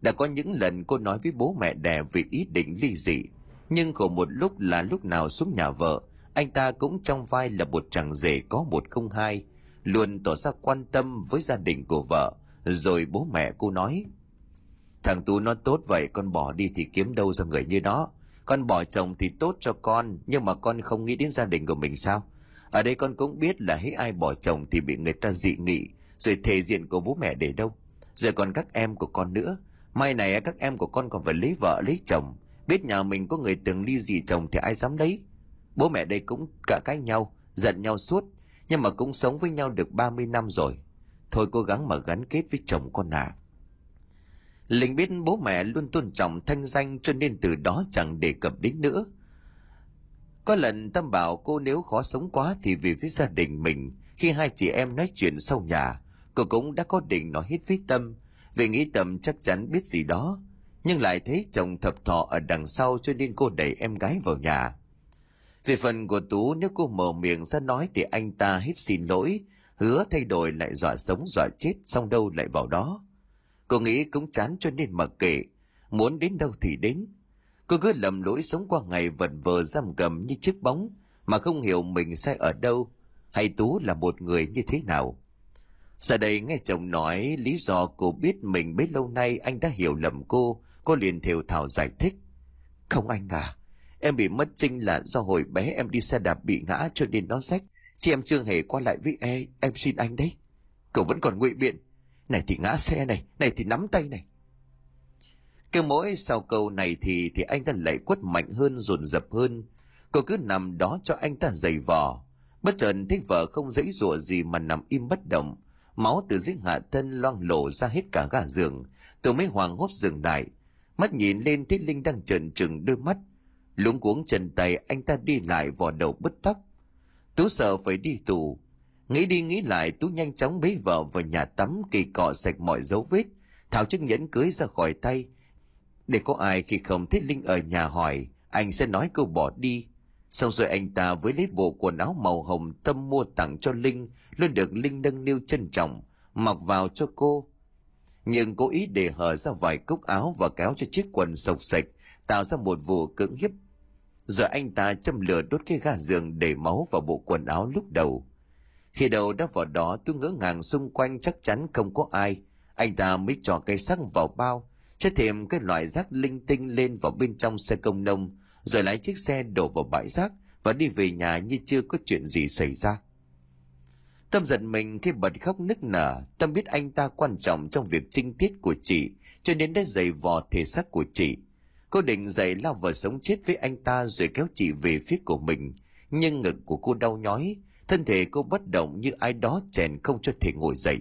Đã có những lần cô nói với bố mẹ đẻ vì ý định ly dị, nhưng khổ một lúc là lúc nào xuống nhà vợ, anh ta cũng trong vai là một chàng rể có một không hai, luôn tỏ ra quan tâm với gia đình của vợ, rồi bố mẹ cô nói, thằng tú nó tốt vậy, con bỏ đi thì kiếm đâu ra người như nó. Con bỏ chồng thì tốt cho con, nhưng mà con không nghĩ đến gia đình của mình sao? Ở đây con cũng biết là hễ ai bỏ chồng thì bị người ta dị nghị, rồi thể diện của bố mẹ để đâu. Rồi còn các em của con nữa. Mai này các em của con còn phải lấy vợ, lấy chồng. Biết nhà mình có người từng ly dị chồng thì ai dám lấy? Bố mẹ đây cũng cả cách nhau, giận nhau suốt nhưng mà cũng sống với nhau được 30 năm rồi. Thôi cố gắng mà gắn kết với chồng con à. Linh biết bố mẹ luôn tôn trọng thanh danh cho nên từ đó chẳng đề cập đến nữa. Có lần Tâm bảo cô nếu khó sống quá thì vì với gia đình mình, khi hai chị em nói chuyện sau nhà, cô cũng đã có định nói hết với Tâm, vì nghĩ Tâm chắc chắn biết gì đó, nhưng lại thấy chồng thập thọ ở đằng sau cho nên cô đẩy em gái vào nhà. Về phần của Tú nếu cô mở miệng ra nói thì anh ta hết xin lỗi, hứa thay đổi lại dọa sống dọa chết xong đâu lại vào đó. Cô nghĩ cũng chán cho nên mặc kệ, muốn đến đâu thì đến. Cô cứ lầm lỗi sống qua ngày vật vờ giam cầm như chiếc bóng mà không hiểu mình sai ở đâu hay Tú là một người như thế nào. Giờ đây nghe chồng nói lý do cô biết mình bấy lâu nay anh đã hiểu lầm cô, cô liền thều thào giải thích. Không anh à, em bị mất trinh là do hồi bé em đi xe đạp bị ngã cho nên nó rách. Chị em chưa hề qua lại với e, em xin anh đấy. Cậu vẫn còn ngụy biện. Này thì ngã xe này, này thì nắm tay này. Cứ mỗi sau câu này thì thì anh ta lại quất mạnh hơn dồn dập hơn. Cô cứ nằm đó cho anh ta giày vò. Bất chợt thấy vợ không dãy rủa gì mà nằm im bất động. Máu từ dưới hạ thân loang lộ ra hết cả gà giường. Tôi mới hoàng hốt dừng lại. Mắt nhìn lên thấy Linh đang trợn trừng đôi mắt. Lúng cuống chân tay anh ta đi lại vò đầu bứt tóc. Tú sợ phải đi tù. Nghĩ đi nghĩ lại Tú nhanh chóng bế vợ vào nhà tắm kỳ cọ sạch mọi dấu vết. Tháo chiếc nhẫn cưới ra khỏi tay để có ai khi không thấy Linh ở nhà hỏi, anh sẽ nói câu bỏ đi. Xong rồi anh ta với lấy bộ quần áo màu hồng tâm mua tặng cho Linh, luôn được Linh nâng niu trân trọng, mặc vào cho cô. Nhưng cố ý để hở ra vài cúc áo và kéo cho chiếc quần sộc sạch, tạo ra một vụ cưỡng hiếp. Rồi anh ta châm lửa đốt cái ga giường để máu vào bộ quần áo lúc đầu. Khi đầu đã vào đó tôi ngỡ ngàng xung quanh chắc chắn không có ai. Anh ta mới cho cây sắc vào bao, chất thêm cái loại rác linh tinh lên vào bên trong xe công nông rồi lái chiếc xe đổ vào bãi rác và đi về nhà như chưa có chuyện gì xảy ra tâm giận mình khi bật khóc nức nở tâm biết anh ta quan trọng trong việc trinh tiết của chị cho nên đã giày vò thể xác của chị cô định dậy lao vào sống chết với anh ta rồi kéo chị về phía của mình nhưng ngực của cô đau nhói thân thể cô bất động như ai đó chèn không cho thể ngồi dậy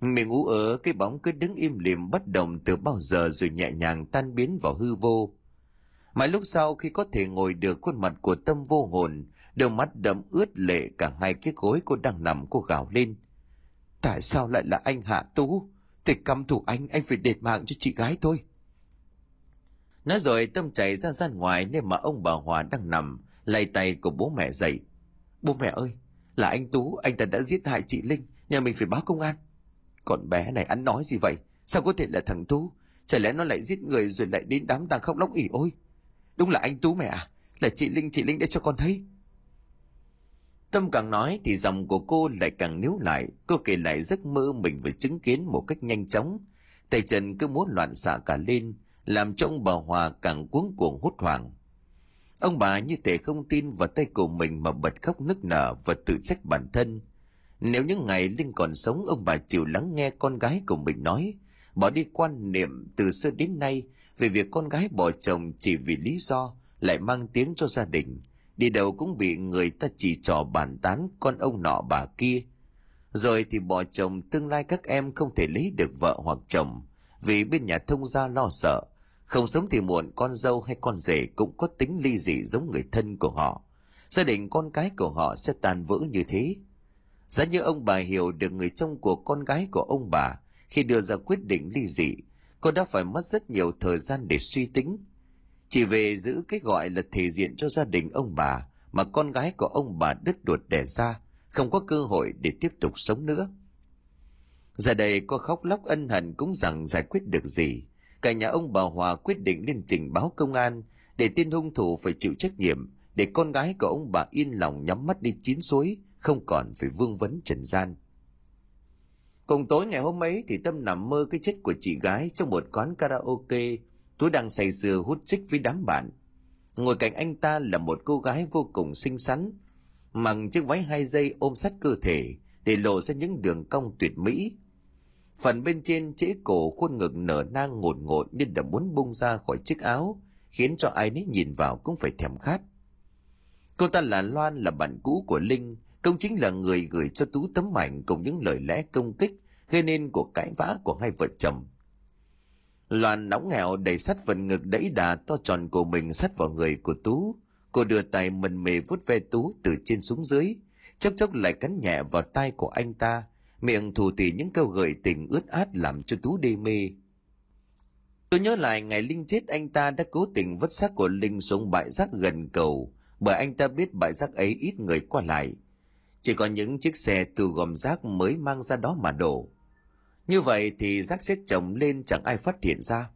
Miệng ú ớ cái bóng cứ đứng im lìm bất động từ bao giờ rồi nhẹ nhàng tan biến vào hư vô. Mãi lúc sau khi có thể ngồi được khuôn mặt của tâm vô hồn, đôi mắt đẫm ướt lệ cả hai cái gối cô đang nằm cô gào lên. Tại sao lại là anh Hạ Tú? Thì căm thủ anh, anh phải đệt mạng cho chị gái tôi. Nói rồi tâm chạy ra gian ngoài nơi mà ông bà Hòa đang nằm, lay tay của bố mẹ dậy. Bố mẹ ơi, là anh Tú, anh ta đã giết hại chị Linh, nhà mình phải báo công an. Con bé này ăn nói gì vậy? Sao có thể là thằng Tú? Chả lẽ nó lại giết người rồi lại đến đám tang khóc lóc ỉ ôi? Đúng là anh Tú mẹ à? Là chị Linh, chị Linh để cho con thấy. Tâm càng nói thì dòng của cô lại càng níu lại. Cô kể lại giấc mơ mình vừa chứng kiến một cách nhanh chóng. Tay chân cứ muốn loạn xạ cả lên, làm cho ông bà Hòa càng cuống cuồng hốt hoảng. Ông bà như thể không tin vào tay của mình mà bật khóc nức nở và tự trách bản thân – nếu những ngày Linh còn sống ông bà chịu lắng nghe con gái của mình nói, bỏ đi quan niệm từ xưa đến nay về việc con gái bỏ chồng chỉ vì lý do lại mang tiếng cho gia đình, đi đâu cũng bị người ta chỉ trò bàn tán con ông nọ bà kia. Rồi thì bỏ chồng tương lai các em không thể lấy được vợ hoặc chồng vì bên nhà thông gia lo sợ, không sớm thì muộn con dâu hay con rể cũng có tính ly dị giống người thân của họ. Gia đình con cái của họ sẽ tan vỡ như thế Giá như ông bà hiểu được người trong của con gái của ông bà khi đưa ra quyết định ly dị, cô đã phải mất rất nhiều thời gian để suy tính. Chỉ về giữ cái gọi là thể diện cho gia đình ông bà mà con gái của ông bà đứt ruột đẻ ra, không có cơ hội để tiếp tục sống nữa. Giờ đây cô khóc lóc ân hận cũng rằng giải quyết được gì. Cả nhà ông bà Hòa quyết định lên trình báo công an để tên hung thủ phải chịu trách nhiệm, để con gái của ông bà yên lòng nhắm mắt đi chín suối, không còn phải vương vấn trần gian. Cùng tối ngày hôm ấy thì tâm nằm mơ cái chết của chị gái trong một quán karaoke, tú đang say sưa hút chích với đám bạn. Ngồi cạnh anh ta là một cô gái vô cùng xinh xắn, mặc chiếc váy hai dây ôm sát cơ thể để lộ ra những đường cong tuyệt mỹ phần bên trên trễ cổ khuôn ngực nở nang ngột ngột nên đã muốn bung ra khỏi chiếc áo khiến cho ai nấy nhìn vào cũng phải thèm khát cô ta là loan là bạn cũ của linh Công chính là người gửi cho Tú tấm ảnh cùng những lời lẽ công kích gây nên cuộc cãi vã của hai vợ chồng. Loan nóng nghèo đầy sắt phần ngực đẩy đà to tròn của mình sắt vào người của Tú. Cô đưa tay mần mề vuốt ve Tú từ trên xuống dưới, chốc chốc lại cắn nhẹ vào tay của anh ta, miệng thủ tỉ những câu gợi tình ướt át làm cho Tú đê mê. Tôi nhớ lại ngày Linh chết anh ta đã cố tình vứt xác của Linh xuống bãi rác gần cầu, bởi anh ta biết bãi rác ấy ít người qua lại, chỉ có những chiếc xe từ gom rác mới mang ra đó mà đổ. Như vậy thì rác xếp chồng lên chẳng ai phát hiện ra.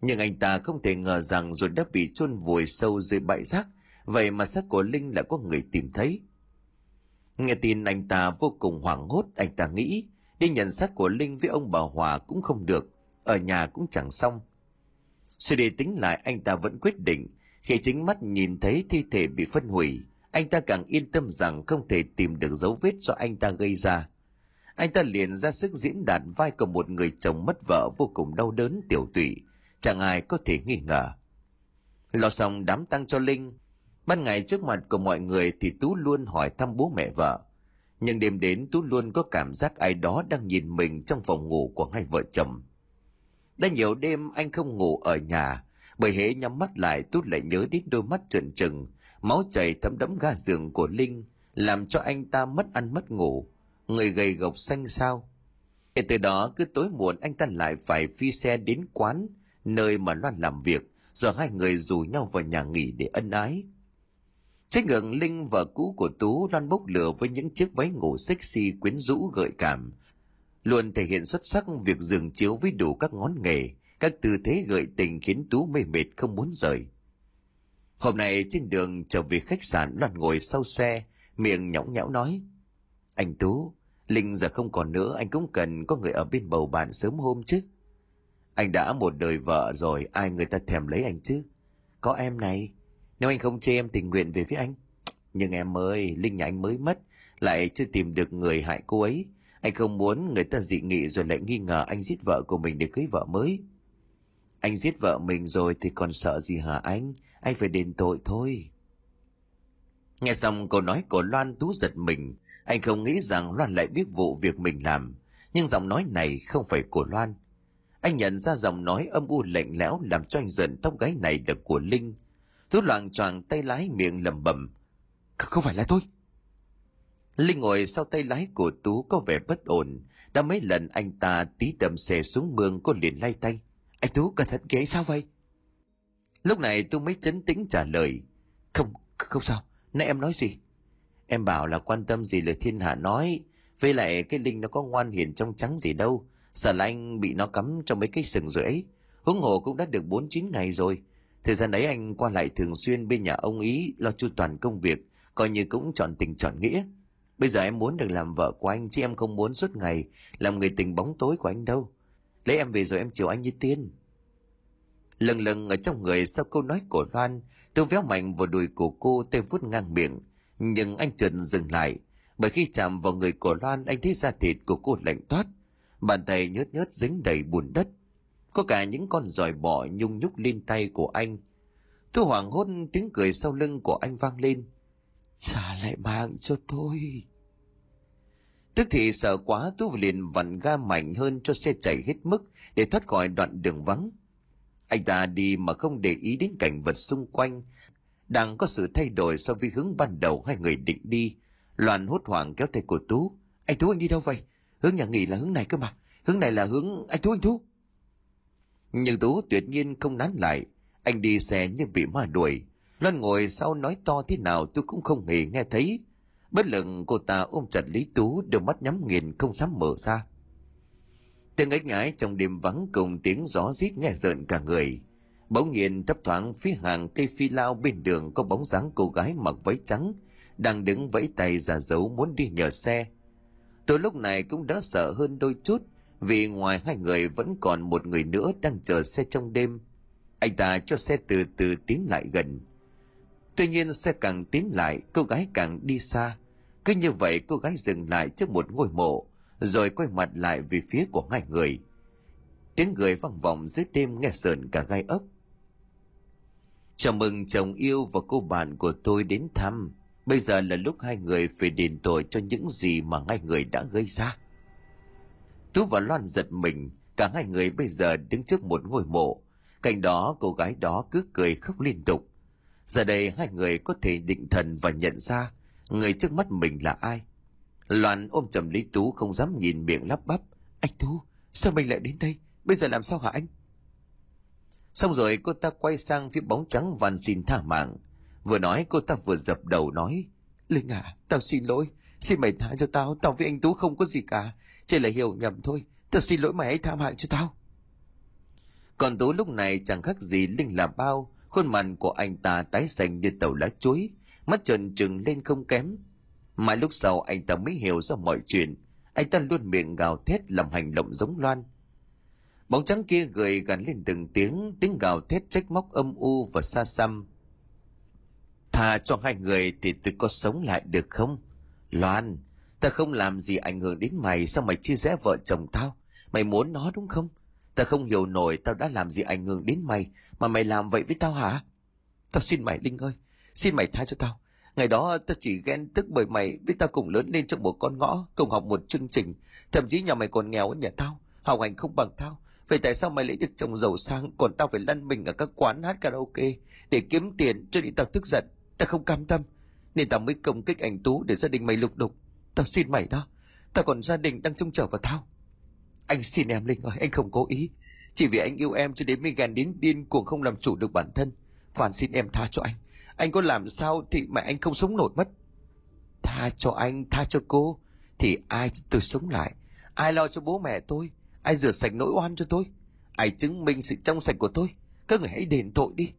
Nhưng anh ta không thể ngờ rằng rồi đã bị chôn vùi sâu dưới bãi rác, vậy mà xác của Linh lại có người tìm thấy. Nghe tin anh ta vô cùng hoảng hốt, anh ta nghĩ đi nhận xác của Linh với ông bà Hòa cũng không được, ở nhà cũng chẳng xong. Suy đi tính lại anh ta vẫn quyết định, khi chính mắt nhìn thấy thi thể bị phân hủy, anh ta càng yên tâm rằng không thể tìm được dấu vết do anh ta gây ra. Anh ta liền ra sức diễn đạt vai của một người chồng mất vợ vô cùng đau đớn tiểu tụy, chẳng ai có thể nghi ngờ. Lo xong đám tang cho Linh, ban ngày trước mặt của mọi người thì Tú luôn hỏi thăm bố mẹ vợ. Nhưng đêm đến Tú luôn có cảm giác ai đó đang nhìn mình trong phòng ngủ của hai vợ chồng. Đã nhiều đêm anh không ngủ ở nhà, bởi hễ nhắm mắt lại Tú lại nhớ đến đôi mắt trợn trừng, máu chảy thấm đẫm ga giường của Linh, làm cho anh ta mất ăn mất ngủ, người gầy gộc xanh sao. Kể từ đó cứ tối muộn anh ta lại phải phi xe đến quán, nơi mà Loan làm việc, rồi hai người rủ nhau vào nhà nghỉ để ân ái. Trái ngược Linh vợ cũ của Tú loan bốc lửa với những chiếc váy ngủ sexy quyến rũ gợi cảm, luôn thể hiện xuất sắc việc giường chiếu với đủ các ngón nghề, các tư thế gợi tình khiến Tú mê mệt không muốn rời. Hôm nay trên đường trở về khách sạn Loan ngồi sau xe, miệng nhõng nhẽo nói. Anh Tú, Linh giờ không còn nữa, anh cũng cần có người ở bên bầu bạn sớm hôm chứ. Anh đã một đời vợ rồi, ai người ta thèm lấy anh chứ? Có em này, nếu anh không chê em tình nguyện về với anh. Nhưng em ơi, Linh nhà anh mới mất, lại chưa tìm được người hại cô ấy. Anh không muốn người ta dị nghị rồi lại nghi ngờ anh giết vợ của mình để cưới vợ mới. Anh giết vợ mình rồi thì còn sợ gì hả anh? Anh phải đền tội thôi. Nghe xong câu nói của Loan Tú giật mình. Anh không nghĩ rằng Loan lại biết vụ việc mình làm. Nhưng giọng nói này không phải của Loan. Anh nhận ra giọng nói âm u lạnh lẽo làm cho anh giận tóc gáy này là của Linh. Tú loạn choạng tay lái miệng lẩm bẩm. Không phải là tôi. Linh ngồi sau tay lái của Tú có vẻ bất ổn. Đã mấy lần anh ta tí đầm xe xuống mương cô liền lay tay. Anh Tú cẩn thận ghế sao vậy? Lúc này tôi mới chấn tĩnh trả lời. Không, không sao. Nãy em nói gì? Em bảo là quan tâm gì lời thiên hạ nói. Với lại cái Linh nó có ngoan hiền trong trắng gì đâu. Sợ là anh bị nó cắm trong mấy cái sừng rồi ấy. Huống hồ cũng đã được 49 ngày rồi. Thời gian ấy anh qua lại thường xuyên bên nhà ông ý lo chu toàn công việc, coi như cũng chọn tình chọn nghĩa. Bây giờ em muốn được làm vợ của anh chứ em không muốn suốt ngày làm người tình bóng tối của anh đâu. Lấy em về rồi em chiều anh như tiên. Lần lần ở trong người sau câu nói của Loan, tôi véo mạnh vào đùi của cô tay vút ngang miệng. Nhưng anh chợt dừng lại, bởi khi chạm vào người của Loan anh thấy da thịt của cô lạnh toát. Bàn tay nhớt nhớt dính đầy bùn đất. Có cả những con giòi bọ nhung nhúc lên tay của anh. Tôi hoảng hốt tiếng cười sau lưng của anh vang lên. Trả lại mạng cho tôi. Tức thì sợ quá Tú liền vặn ga mạnh hơn cho xe chạy hết mức để thoát khỏi đoạn đường vắng. Anh ta đi mà không để ý đến cảnh vật xung quanh. Đang có sự thay đổi so với hướng ban đầu hai người định đi. Loan hốt hoảng kéo tay của Tú. Anh Tú anh đi đâu vậy? Hướng nhà nghỉ là hướng này cơ mà. Hướng này là hướng... Anh Tú anh Tú. Nhưng Tú tuyệt nhiên không nán lại. Anh đi xe như bị ma đuổi. Loan ngồi sau nói to thế nào tôi cũng không hề nghe thấy. Bất lực cô ta ôm chặt Lý Tú, đôi mắt nhắm nghiền không dám mở ra. Tiếng ếch ngái trong đêm vắng cùng tiếng gió rít nghe rợn cả người. Bỗng nhiên thấp thoáng phía hàng cây phi lao bên đường có bóng dáng cô gái mặc váy trắng, đang đứng vẫy tay ra dấu muốn đi nhờ xe. Tôi lúc này cũng đã sợ hơn đôi chút vì ngoài hai người vẫn còn một người nữa đang chờ xe trong đêm. Anh ta cho xe từ từ tiến lại gần. Tuy nhiên xe càng tiến lại, cô gái càng đi xa. Cứ như vậy cô gái dừng lại trước một ngôi mộ, rồi quay mặt lại về phía của hai người. Tiếng người vang vọng dưới đêm nghe sờn cả gai ốc. Chào mừng chồng yêu và cô bạn của tôi đến thăm. Bây giờ là lúc hai người phải đền tội cho những gì mà hai người đã gây ra. Tú và Loan giật mình, cả hai người bây giờ đứng trước một ngôi mộ. Cạnh đó cô gái đó cứ cười khóc liên tục. Giờ đây hai người có thể định thần và nhận ra người trước mắt mình là ai. Loan ôm chầm Lý Tú không dám nhìn miệng lắp bắp. Anh Tú, sao mình lại đến đây? Bây giờ làm sao hả anh? Xong rồi cô ta quay sang phía bóng trắng van xin tha mạng. Vừa nói cô ta vừa dập đầu nói. Linh à, tao xin lỗi. Xin mày tha cho tao, tao với anh Tú không có gì cả. Chỉ là hiểu nhầm thôi. Thật xin lỗi mày hãy tha mạng cho tao. Còn Tú lúc này chẳng khác gì Linh là bao. Khuôn mặt của anh ta tái xanh như tàu lá chuối. Mắt trợn trừng lên không kém. Mãi lúc sau anh ta mới hiểu ra mọi chuyện. Anh ta luôn miệng gào thét làm hành động giống Loan. Bóng trắng kia gửi gắn lên từng tiếng, tiếng gào thét trách móc âm u và xa xăm. Thà cho hai người thì tôi có sống lại được không? Loan, ta không làm gì ảnh hưởng đến mày, sao mày chia rẽ vợ chồng tao? Mày muốn nó đúng không? Ta không hiểu nổi tao đã làm gì ảnh hưởng đến mày, mà mày làm vậy với tao hả? Tao xin mày Linh ơi, xin mày tha cho tao. Ngày đó tao chỉ ghen tức bởi mày với tao cùng lớn lên trong một con ngõ, cùng học một chương trình. Thậm chí nhà mày còn nghèo hơn nhà tao, học hành không bằng tao. Vậy tại sao mày lấy được chồng giàu sang, còn tao phải lăn mình ở các quán hát karaoke để kiếm tiền cho nên tao tức giận. Tao không cam tâm, nên tao mới công kích anh Tú để gia đình mày lục đục. Tao xin mày đó, tao còn gia đình đang trông chờ vào tao. Anh xin em Linh ơi, anh không cố ý. Chỉ vì anh yêu em cho đến mới ghen đến điên cuồng không làm chủ được bản thân. Phản xin em tha cho anh. Anh có làm sao thì mẹ anh không sống nổi mất. Tha cho anh, tha cho cô. Thì ai tôi sống lại? Ai lo cho bố mẹ tôi? Ai rửa sạch nỗi oan cho tôi? Ai chứng minh sự trong sạch của tôi? Các người hãy đền tội đi.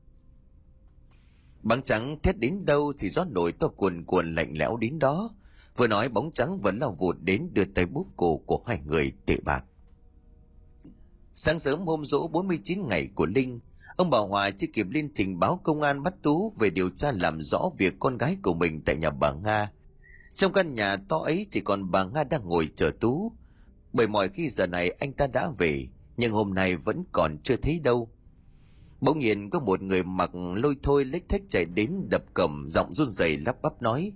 Băng trắng thét đến đâu thì gió nổi to cuồn cuồn lạnh lẽo đến đó. Vừa nói bóng trắng vẫn lao vụt đến đưa tay búp cổ của hai người tệ bạc. Sáng sớm hôm rỗ 49 ngày của Linh, ông bà Hòa chưa kịp lên trình báo công an bắt Tú về điều tra làm rõ việc con gái của mình tại nhà bà Nga. Trong căn nhà to ấy chỉ còn bà Nga đang ngồi chờ Tú. Bởi mọi khi giờ này anh ta đã về, nhưng hôm nay vẫn còn chưa thấy đâu. Bỗng nhiên có một người mặc lôi thôi lếch thếch chạy đến đập cầm giọng run rẩy lắp bắp nói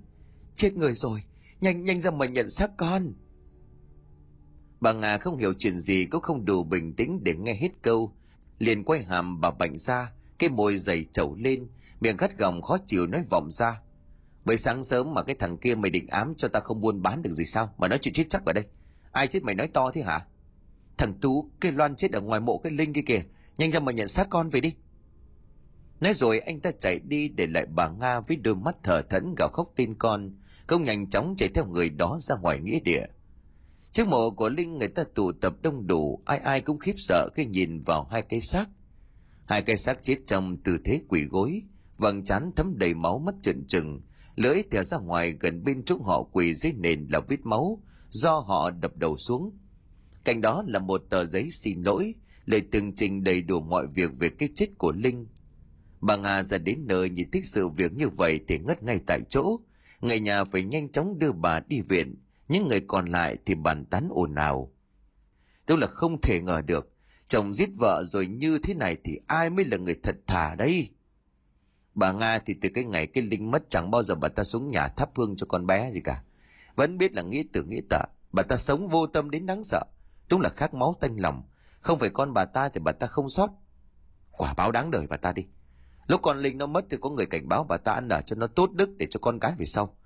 Chết người rồi, nhanh nhanh ra mà nhận xác con. Bà Nga không hiểu chuyện gì cũng không đủ bình tĩnh để nghe hết câu. Liền quay hàm bà bạnh ra, cái môi dày trầu lên, miệng gắt gỏng khó chịu nói vọng ra. Bởi sáng sớm mà cái thằng kia mày định ám cho ta không buôn bán được gì sao mà nói chuyện chết chắc ở đây. Ai chết mày nói to thế hả? Thằng Tú, cái Loan chết ở ngoài mộ cái Linh kia kìa, nhanh ra mà nhận xác con về đi. Nói rồi anh ta chạy đi để lại bà Nga với đôi mắt thở thẫn gào khóc tin con, công nhanh chóng chạy theo người đó ra ngoài nghĩa địa. Trước mộ của Linh người ta tụ tập đông đủ, ai ai cũng khiếp sợ khi nhìn vào hai cái xác. Hai cái xác chết trong tư thế quỷ gối, vầng trán thấm đầy máu mắt trợn trừng, lưỡi thè ra ngoài gần bên chỗ họ quỳ dưới nền là vết máu do họ đập đầu xuống. Cạnh đó là một tờ giấy xin lỗi, lời tường trình đầy đủ mọi việc về cái chết của Linh. Bà Nga ra đến nơi nhìn thích sự việc như vậy thì ngất ngay tại chỗ. Người nhà phải nhanh chóng đưa bà đi viện, những người còn lại thì bàn tán ồn ào. Đâu là không thể ngờ được, chồng giết vợ rồi như thế này thì ai mới là người thật thà đây? Bà Nga thì từ cái ngày cái Linh mất chẳng bao giờ bà ta xuống nhà thắp hương cho con bé gì cả. Vẫn biết là nghĩ tử nghĩ tợ, bà ta sống vô tâm đến đáng sợ. Đúng là khác máu tanh lòng, không phải con bà ta thì bà ta không sót. Quả báo đáng đời bà ta đi. Lúc con Linh nó mất thì có người cảnh báo bà ta ăn ở cho nó tốt đức để cho con cái về sau.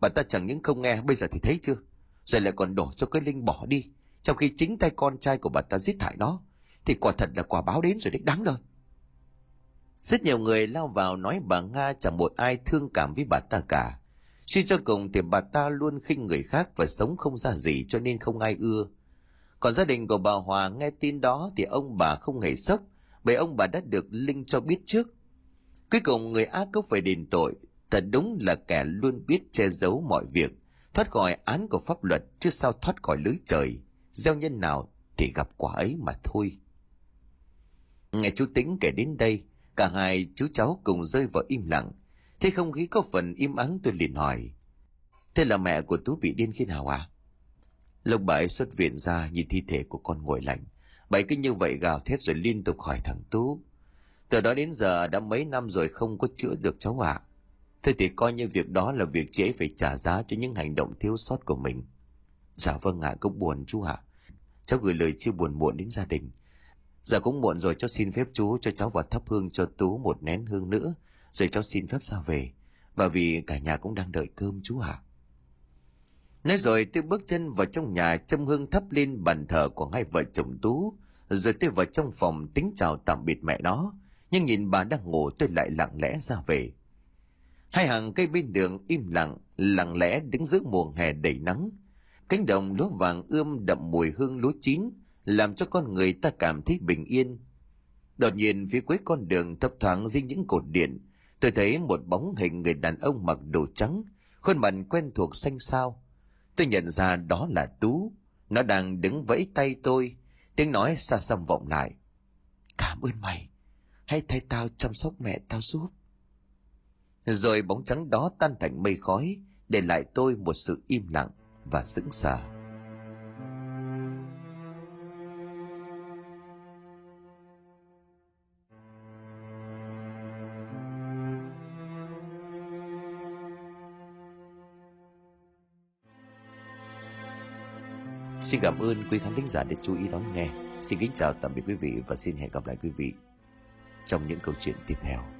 Bà ta chẳng những không nghe, bây giờ thì thấy chưa Rồi lại còn đổ cho cái Linh bỏ đi Trong khi chính tay con trai của bà ta giết hại nó, Thì quả thật là quả báo đến rồi đấy, đáng đời Rất nhiều người lao vào nói bà Nga chẳng một ai thương cảm với bà ta cả Suy cho cùng thì bà ta luôn khinh người khác và sống không ra gì cho nên không ai ưa. Còn gia đình của bà Hòa nghe tin đó thì ông bà không hề sốc, bởi ông bà đã được Linh cho biết trước. Cuối cùng người ác có phải đền tội. Thật đúng là kẻ luôn biết che giấu mọi việc, thoát khỏi án của pháp luật chứ sao thoát khỏi lưới trời. Gieo nhân nào thì gặp quả ấy mà thôi. Nghe chú tính kể đến đây, cả hai chú cháu cùng rơi vào im lặng. Thế không khí có phần im ắng tôi liền hỏi, thế là mẹ của tú bị điên khi nào à lúc bà ấy xuất viện ra, nhìn thi thể của con ngồi lạnh. Bà ấy cứ như vậy gào thét rồi liên tục hỏi thằng tú từ đó đến giờ đã mấy năm rồi không có chữa được cháu ạ à. Thế thì coi như việc đó là việc chị ấy phải trả giá cho những hành động thiếu sót của mình. Dạ vâng ạ, à, cũng buồn chú ạ. À. Cháu gửi lời chia buồn muộn đến gia đình. Dạ cũng muộn rồi cháu xin phép chú cho cháu vào thắp hương cho Tú một nén hương nữa, rồi cháu xin phép ra về. Và vì cả nhà cũng đang đợi cơm chú ạ. À. Nói rồi tôi bước chân vào trong nhà châm hương thắp lên bàn thờ của hai vợ chồng Tú, rồi tôi vào trong phòng tính chào tạm biệt mẹ nó. Nhưng nhìn bà đang ngủ tôi lại lặng lẽ ra về. Hai hàng cây bên đường im lặng, lặng lẽ đứng giữa mùa hè đầy nắng. Cánh đồng lúa vàng ươm đậm mùi hương lúa chín, làm cho con người ta cảm thấy bình yên. Đột nhiên phía cuối con đường thấp thoáng dưới những cột điện, tôi thấy một bóng hình người đàn ông mặc đồ trắng, khuôn mặt quen thuộc xanh xao tôi nhận ra đó là tú nó đang đứng vẫy tay tôi tiếng nói xa xăm vọng lại cảm ơn mày hãy thay tao chăm sóc mẹ tao giúp rồi bóng trắng đó tan thành mây khói, để lại tôi một sự im lặng và sững sờ Xin cảm ơn quý khán thính giả đã chú ý đón nghe. Xin kính chào tạm biệt quý vị và xin hẹn gặp lại quý vị trong những câu chuyện tiếp theo.